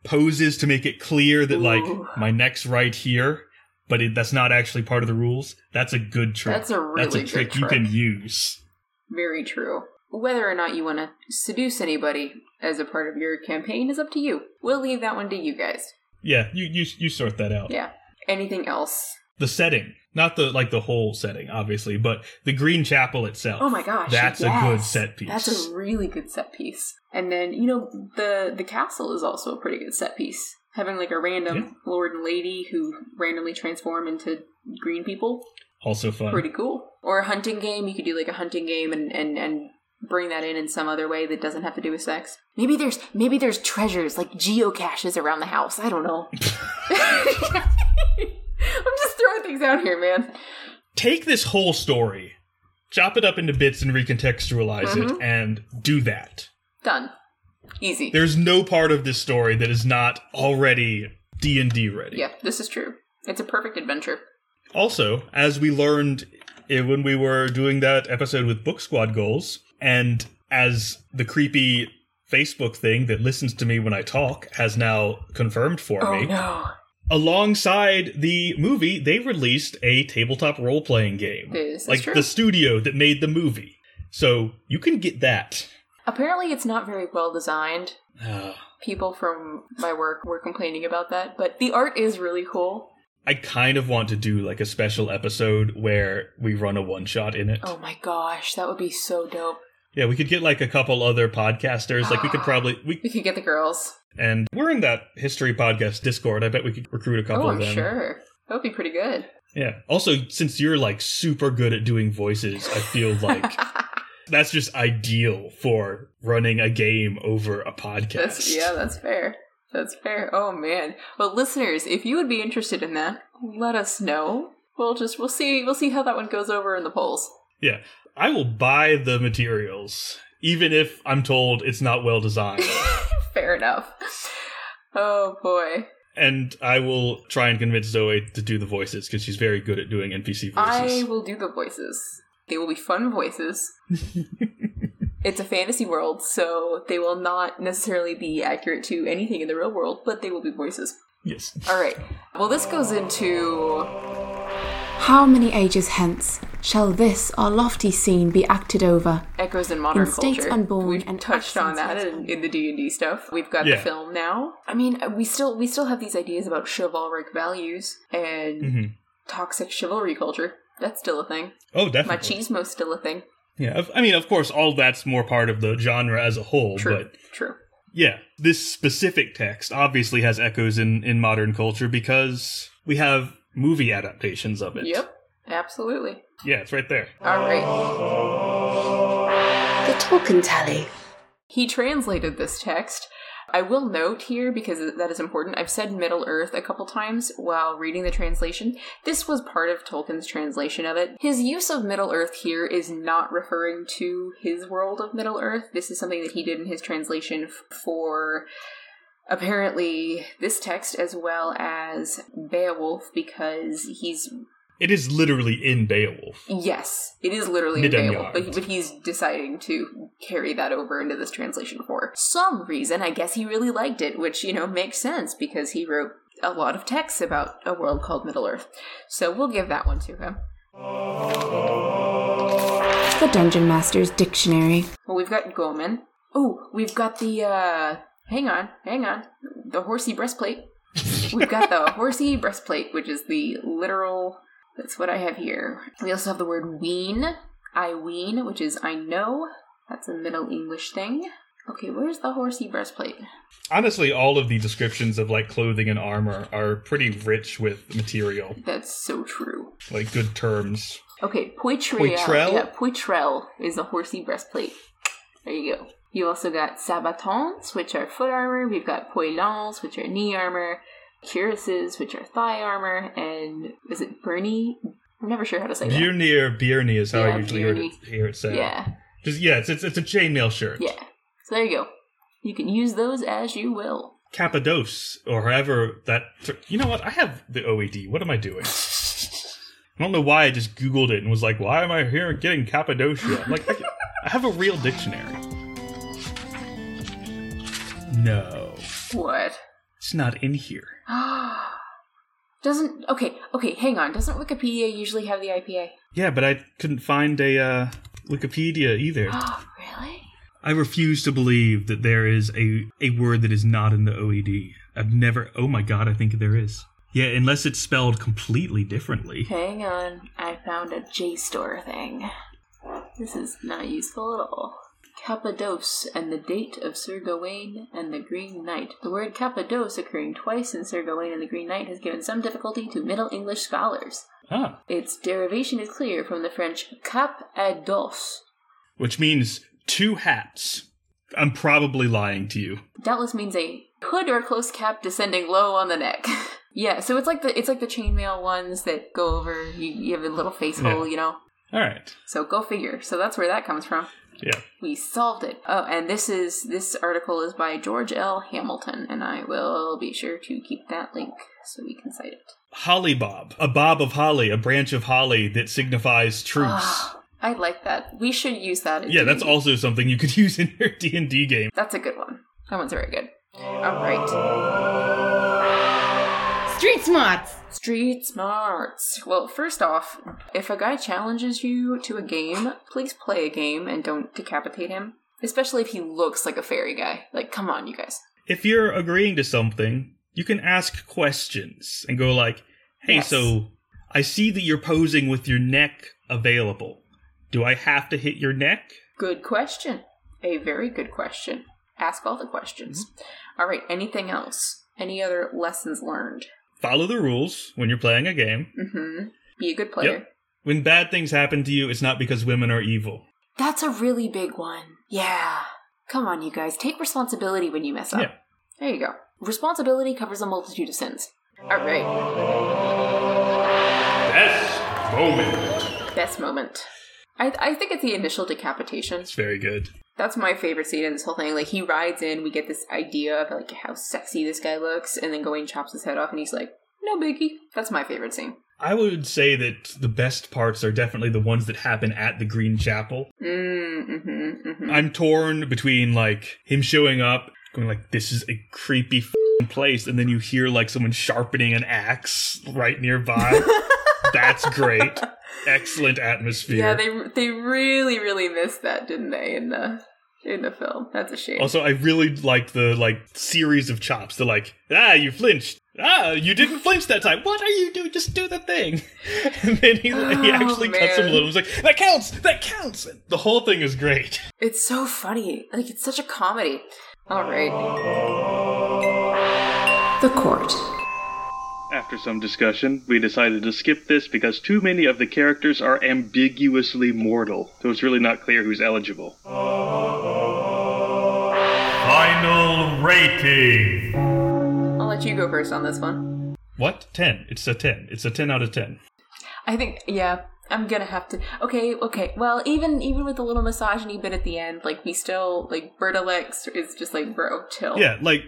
poses to make it clear that Ooh. like my neck's right here, but it, that's not actually part of the rules. That's a good trick. That's a really That's a good trick, you can use. Very true. Whether or not you want to seduce anybody as a part of your campaign is up to you. We'll leave that one to you guys. Yeah, you you you sort that out. Yeah. Anything else? The setting, not the like the whole setting, obviously, but the Green Chapel itself. Oh my gosh, That's a good set piece. That's a really good set piece. And then you know the the castle is also a pretty good set piece. Having like a random Yeah. lord and lady who randomly transform into green people, also fun. pretty cool. Or a hunting game, you could do like a hunting game and and and bring that in in some other way that doesn't have to do with sex. Maybe there's maybe there's treasures like geocaches around the house. I don't know. I'm just throwing things out here, man. Take this whole story, chop it up into bits and recontextualize Mhm. it, and do that. Done. Easy. There's no part of this story that is not already D and D ready. Yeah, this is true. It's a perfect adventure. Also, as we learned when we were doing that episode with Book Squad goals, and as the creepy Facebook thing that listens to me when I talk has now confirmed for Oh me, no. Alongside the movie, they released a tabletop role playing game. This is like the studio that made the movie. So you can get that. Apparently, it's not very well designed. Ah. People from my work were complaining about that, but the art is really cool. I kind of want to do like a special episode where we run a one shot in it. Oh my gosh, that would be so dope. Yeah, we could get like a couple other podcasters. Like we could probably we We could get the girls. And we're in that history podcast Discord. I bet we could recruit a couple oh, of them. sure. That would be pretty good. Yeah. Also, since you're like super good at doing voices, I feel like that's just ideal for running a game over a podcast. That's, yeah, that's fair. That's fair. Oh man. Well, listeners, if you would be interested in that, let us know. We'll just we'll see we'll see how that one goes over in the polls. Yeah. I will buy the materials, even if I'm told it's not well designed. fair enough. Oh boy. and I will try and convince Zoe to do the voices because she's very good at doing NPC voices. I will do the voices. They will be fun voices. it's a fantasy world, so they will not necessarily be accurate to anything in the real world, but they will be voices. yes. All right. Well, this goes into How many ages hence shall this our lofty scene be acted over? echoes in modern In states culture. unborn We've and touched on that in, in the D and D stuff. We've got Yeah. the film now. I mean, we still we still have these ideas about chivalric values and Mhm. toxic chivalry culture. That's still a thing. Oh, definitely. Machismo's still a thing. Yeah. I mean, of course, all that's more part of the genre as a whole, True. but True. Yeah, this specific text obviously has echoes in, in modern culture because we have movie adaptations of it. Yep, absolutely. Yeah, it's right there. All right. The Tolkien Tally. He translated this text. I will note here, because that is important, I've said Middle Earth a couple times while reading the translation. This was part of Tolkien's translation of it. His use of Middle Earth here is not referring to his world of Middle Earth. This is something that he did in his translation for apparently this text as well as Beowulf, because he's It is literally in Beowulf. Yes, it is literally in Beowulf, but, Yard. but he's deciding to carry that over into this translation for some reason. I guess he really liked it, which, you know, makes sense because he wrote a lot of texts about a world called Middle Earth. So we'll give that one to him. The Dungeon Master's Dictionary. Well, we've got Goman. Oh, we've got the, uh, hang on, hang on. The horsey breastplate. We've got the horsey breastplate, which is the literal. That's what I have here. We also have the word ween. I ween, which is I know. That's a Middle English thing. Okay, where's the horsey breastplate? Honestly, all of the descriptions of like clothing and armor are pretty rich with material, That's so true. like good terms. Okay, poitrel. Poitrel? Yeah, poitrel is a horsey breastplate. There you go. You also got sabatons, which are foot armor. We've got poleyns, which are knee armor. Cuirasses, which are thigh armor. And is it Bernie? I'm never sure how to say that. Bjornir, Bjorni is how Yeah, I usually heard it, hear it said. Yeah, Just yeah, it's, it's it's a chainmail shirt. yeah. So there you go. You can use those as you will. Cappadoce, or however that. You know what? I have the OED. What am I doing? I don't know why I just Googled it and was like, why am I here getting Cappadocia? I'm like, I have a real dictionary. No, What? it's not in here. Doesn't okay, okay, hang on. Doesn't Wikipedia usually have the IPA? Yeah, but I couldn't find a uh, Wikipedia either. Oh, really? I refuse to believe that there is a, a word that is not in the OED. I've never. Oh my god, I think there is. Yeah, unless it's spelled completely differently. Hang on. I found a JSTOR thing. This is not useful at all. Cappadoce and the date of Sir Gawain and the Green Knight. The word Cappadoce occurring twice in Sir Gawain and the Green Knight has given some difficulty to Middle English scholars. Ah, Its derivation is clear from the French cap à dos. which means two hats. I'm probably lying to you. Doubtless means a hood or close cap descending low on the neck. yeah, so it's like the it's like the chainmail ones that go over. You, you have a little face Yeah. hole, you know. All right. So go figure. So that's where that comes from. Yeah. We solved it. Oh, and this is this article is by George L. Hamilton, and I will be sure to keep that link so we can cite it. Holly bob. A bob of holly, a branch of holly that signifies truce. Ah, I like that. We should use that. in yeah, that's D&D. also something you could use in your D&D game. That's a good one. That one's very good. All right. Street smarts. Street smarts. Well, first off, if a guy challenges you to a game, please play a game and don't decapitate him. Especially if he looks like a fairy guy. Like, come on, you guys. If you're agreeing to something, you can ask questions and go like, "Hey, Yes. so I see that you're posing with your neck available. Do I have to hit your neck?" Good question. A very good question. Ask all the questions. Mm-hmm. All right, anything else? Any other lessons learned? Follow the rules when you're playing a game. Mm-hmm. Be a good player. Yep. When bad things happen to you, it's not because women are evil. That's a really big one. Yeah. Come on, you guys. Take responsibility when you mess up. Yeah. There you go. Responsibility covers a multitude of sins. All right. Best moment. Best moment. I, I think it's the initial decapitation. It's very good. That's my favorite scene in this whole thing. Like he rides in, we get this idea of like how sexy this guy looks, and then Gawain chops his head off, and he's like, "No biggie." That's my favorite scene. I would say that the best parts are definitely the ones that happen at the Green Chapel. Mm, mm-hmm, mm-hmm. I'm torn between like him showing up, going like, "This is a creepy f***ing place," and then you hear like someone sharpening an axe right nearby. That's great. Excellent atmosphere. Yeah, they they really really missed that, didn't they? In the in the film, that's a shame. also, I really liked the like series of chops. They're like, "Ah, you flinched." Ah, you didn't flinch that time. What are you doing? Just do the thing. And then he, he Oh, actually cuts him a man. little. He's like, that counts. That counts. The whole thing is great. It's so funny. Like it's such a comedy. All right. The Court. After some discussion, we decided to skip this because too many of the characters are ambiguously mortal, so it's really not clear who's eligible. Final rating. I'll let you go first on this one. What? 10. It's a 10. It's a 10 out of 10. I think, yeah, I'm gonna have to. Okay, okay. Well, even even with the little misogyny bit at the end, like we still like Bertilak's is just like, bro, chill. Yeah, like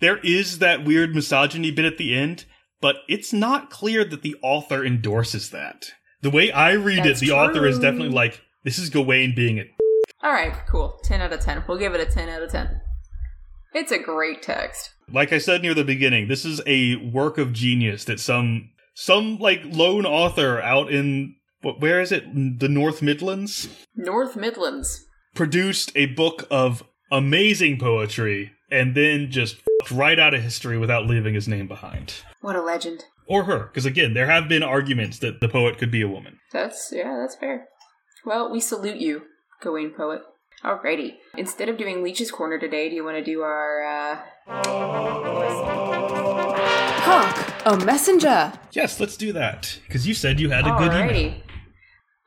there is that weird misogyny bit at the end, but it's not clear that the author endorses that. The way I read That's it, the author is definitely like, this is Gawain being a All right, cool. Ten out of ten. We'll give it a ten out of ten. It's a great text. like I said near the beginning, this is a work of genius that some some like lone author out in what where is it? The North Midlands North Midlands. produced a book of amazing poetry and then just right out of history without leaving his name behind. What a legend. Or her, because again, there have been arguments that the poet could be a woman. That's yeah, that's fair. Well, we salute you, Gawain Poet. Alrighty. Instead of doing Leech's Corner today, do you want to do our uh Hark! A messenger! Yes, let's do that. Because you said you had a good email. Alrighty.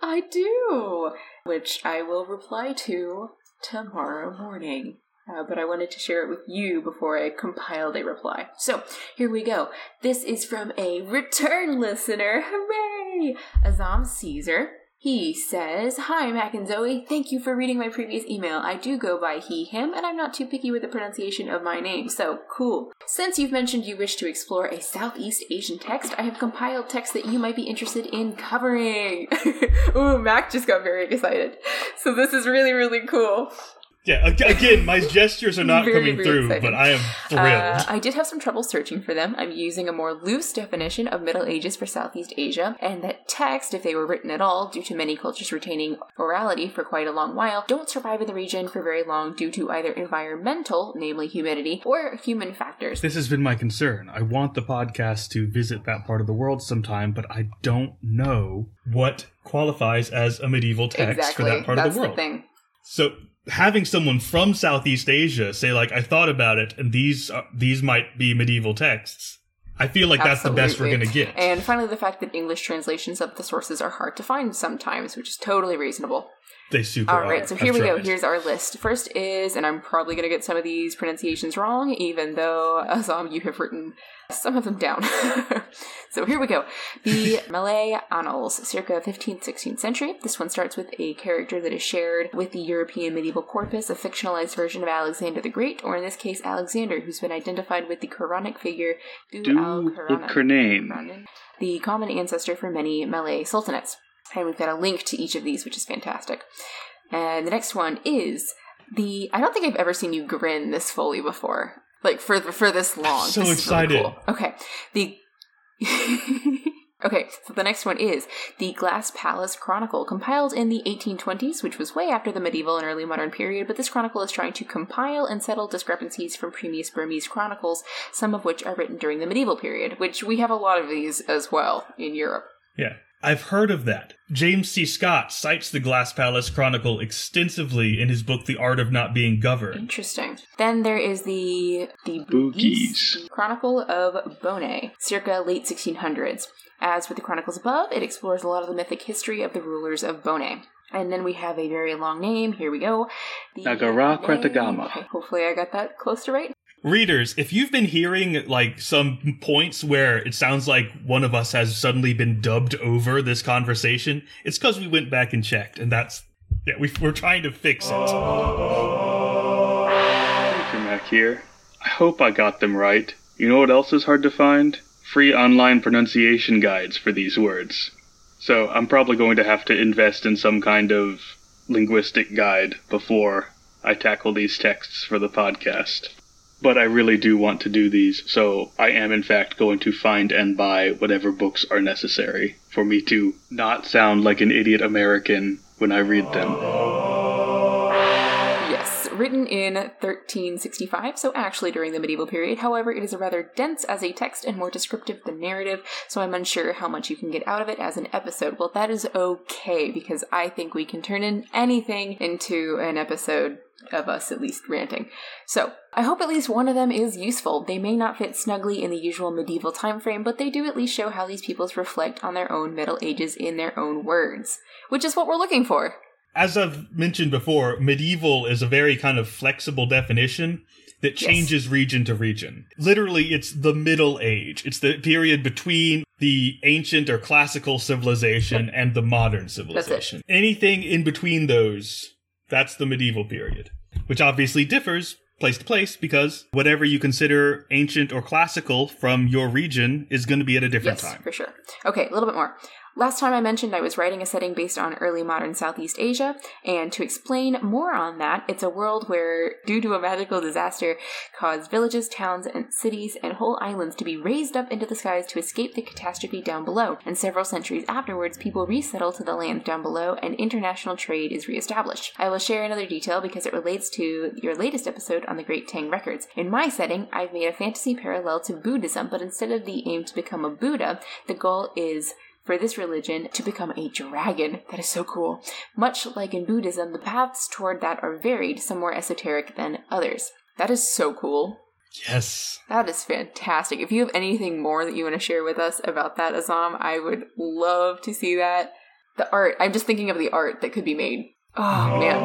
I do, which I will reply to tomorrow morning. Uh, but I wanted to share it with you before I compiled a reply. So here we go. This is from a return listener. Hooray! Azam Caesar. He says, Hi, Mac and Zoe. Thank you for reading my previous email. I do go by he, him, and I'm not too picky with the pronunciation of my name, so cool. Since you've mentioned you wish to explore a Southeast Asian text, I have compiled texts that you might be interested in covering. Ooh, Mac just got very excited. So this is really, really cool. Yeah, again, my gestures are not Very, coming very through, exciting. but I am thrilled. Uh, I did have some trouble searching for them. I'm using a more loose definition of Middle Ages for Southeast Asia, and that text, if they were written at all, due to many cultures retaining orality for quite a long while, don't survive in the region for very long due to either environmental, namely humidity, or human factors. this has been my concern. I want the podcast to visit that part of the world sometime, but I don't know what qualifies as a medieval text exactly. for that part That's of the world. thing. So having someone from Southeast Asia say like, "I thought about it, and these uh, these might be medieval texts," I feel like that's the best we're gonna get. And finally, the fact that English translations of the sources are hard to find sometimes, which is totally reasonable. They super All are. right, so I've here we go. Here's our list. First is, and I'm probably going to get some of these pronunciations wrong, even though, Azam, you have written some of them down. so here we go. The Malay Annals, circa 15th, 16th century. This one starts with a character that is shared with the European medieval corpus, a fictionalized version of Alexander the Great, or in this case, Alexander, who's been identified with the Quranic figure Du Du al-Qur'an. Qur'an. the common ancestor for many Malay sultanates. And we've got a link to each of these, which is fantastic. And the next one is the. I don't think I've ever seen you grin this fully before, like for for this long. so This is really excited. cool. Okay, the. Okay, so the next one is the Glass Palace Chronicle, compiled in the 1820s, which was way after the medieval and early modern period, but this chronicle is trying to compile and settle discrepancies from previous Burmese chronicles, some of which are written during the medieval period, which we have a lot of these as well in Europe. Yeah. I've heard of that. James C. Scott cites the Glass Palace Chronicle extensively in his book The Art of Not Being Governed. Interesting. Then there is the the Bugis. Chronicle of Bonet, circa late 1600s. As with the chronicles above, it explores a lot of the mythic history of the rulers of Bonet. And then we have a very long name. Here we go. The Nagara Kretagama. Okay, hopefully I got that close to right. Readers, if you've been hearing like some points where it sounds like one of us has suddenly been dubbed over this conversation, it's because we went back and checked, and that's yeah, we, we're trying to fix it. Mr. Mac here. I hope I got them right. You know what else is hard to find? Free online pronunciation guides for these words. So I'm probably going to have to invest in some kind of linguistic guide before I tackle these texts for the podcast. But I really do want to do these, so I am in fact going to find and buy whatever books are necessary for me to not sound like an idiot American when I read them. Yes, written in 1365, so actually during the medieval period. However, it is rather dense as a text and more descriptive than narrative, so I'm unsure how much you can get out of it as an episode. Well, that is okay because I think we can turn in anything into an episode of us at least ranting. So, I hope at least one of them is useful. They may not fit snugly in the usual medieval time frame, but they do at least show how these peoples reflect on their own Middle Ages in their own words, which is what we're looking for. As I've mentioned before, medieval is a very kind of flexible definition that Yes. changes region to region. Literally, it's the Middle Age. It's the period between the ancient or classical civilization and the modern civilization. Anything in between those, that's the medieval period, which obviously differs place to place because whatever you consider ancient or classical from your region is going to be at a different yes, time. for sure. Okay, a little bit more. Last time I mentioned I was writing a setting based on early modern Southeast Asia, and to explain more on that, it's a world where, due to a magical disaster, caused villages, towns, and cities and whole islands to be raised up into the skies to escape the catastrophe down below. And several centuries afterwards, people resettle to the land down below, and international trade is reestablished. I will share another detail because it relates to your latest episode on the Great Tang Records. In my setting, I've made a fantasy parallel to Buddhism, but instead of the aim to become a Buddha, the goal is for this religion to become a dragon. That is so cool. Much like in Buddhism, the paths toward that are varied, some more esoteric than others. That is so cool. Yes. That is fantastic. If you have anything more that you want to share with us about that, Azam, I would love to see that. The art, I'm just thinking of the art that could be made. Oh, man.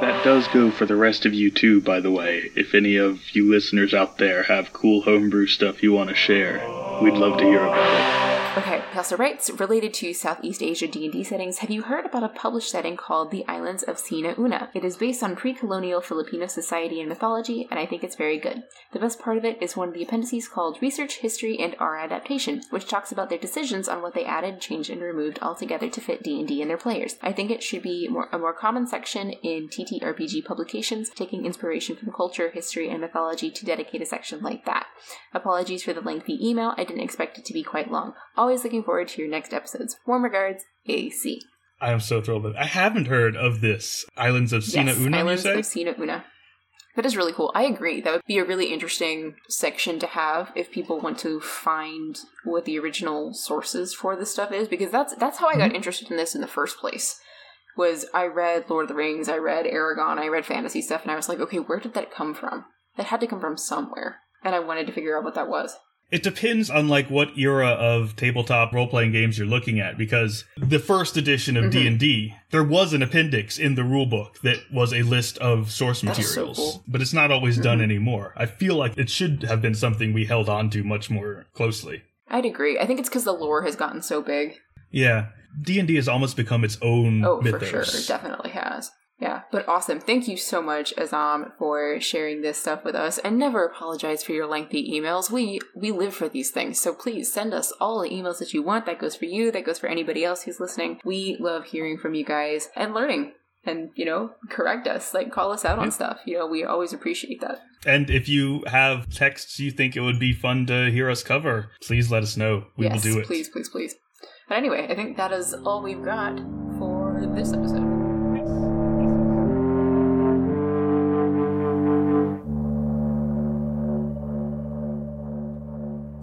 That does go for the rest of you too, by the way. If any of you listeners out there have cool homebrew stuff you want to share, we'd love to hear about Okay, Pastor writes, related to Southeast Asia D&D settings, have you heard about a published setting called The Islands of Sina Una? It is based on pre-colonial Filipino society and mythology, and I think it's very good. The best part of it is one of the appendices called Research, History, and Our Adaptation, which talks about their decisions on what they added, changed, and removed altogether to fit D&D and their players. I think it should be more, a more common section in TTRPG publications, taking inspiration from culture, history, and mythology to dedicate a section like that. Apologies for the lengthy email, I didn't expect it to be quite long. Always looking forward to your next episodes. Warm regards, AC. I am so thrilled with it. I haven't heard of this. Islands of Sina yes, Una, Islands you say? of Sina Una. That is really cool. I agree. That would be a really interesting section to have if people want to find what the original sources for this stuff is, because that's that's how I Mm-hmm. got interested in this in the first place. Was I read Lord of the Rings, I read Eragon, I read fantasy stuff, and I was like, okay, where did that come from? That had to come from somewhere, and I wanted to figure out what that was. It depends on like what era of tabletop role-playing games you're looking at because the first edition of Mhm. D&D there was an appendix in the rulebook that was a list of source is so materials cool. but it's not always done Mhm. anymore. I feel like it should have been something we held on to much more closely. I'd agree. I think it's because the lore has gotten so big. Yeah, D&D has almost become its own Oh, mythos. for sure. It definitely has. Yeah, but awesome. Thank you so much, Azam, for sharing this stuff with us. And never apologize for your lengthy emails. We we live for these things, so please send us all the emails that you want. That goes for you. That goes for anybody else who's listening. We love hearing from you guys and learning. And you know, correct us, like call us out on stuff. You know, we always appreciate that. And if you have texts you think it would be fun to hear us cover, please let us know. We yes, will do it. please, please, please. But anyway, I think that is all we've got for this episode.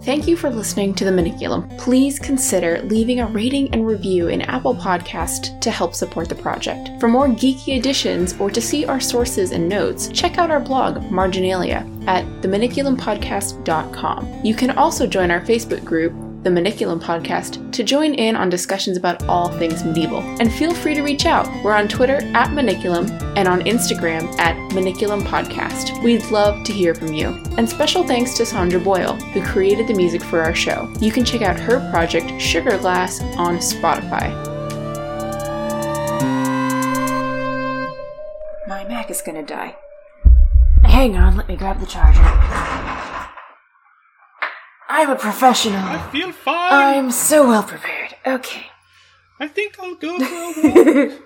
Thank you for listening to The Maniculum. Please consider leaving a rating and review in Apple Podcast to help support the project. For more geeky editions or to see our sources and notes, check out our blog, Marginalia, at themaniculumpodcast.com. You can also join our Facebook group, the Maniculum Podcast, to join in on discussions about all things medieval. And feel free to reach out. We're on Twitter at Maniculum and on Instagram at Maniculum Podcast. We'd love to hear from you. And special thanks to Sandra Boyle, who created the music for our show. You can check out her project, Sugar Glass, on Spotify. My Mac is gonna die. Hang on, let me grab the charger. I'm a professional. I feel fine. I'm so well prepared. Okay. I think I'll go for a walk.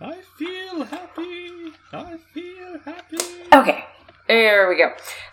I feel happy. I feel happy. Okay. There we go.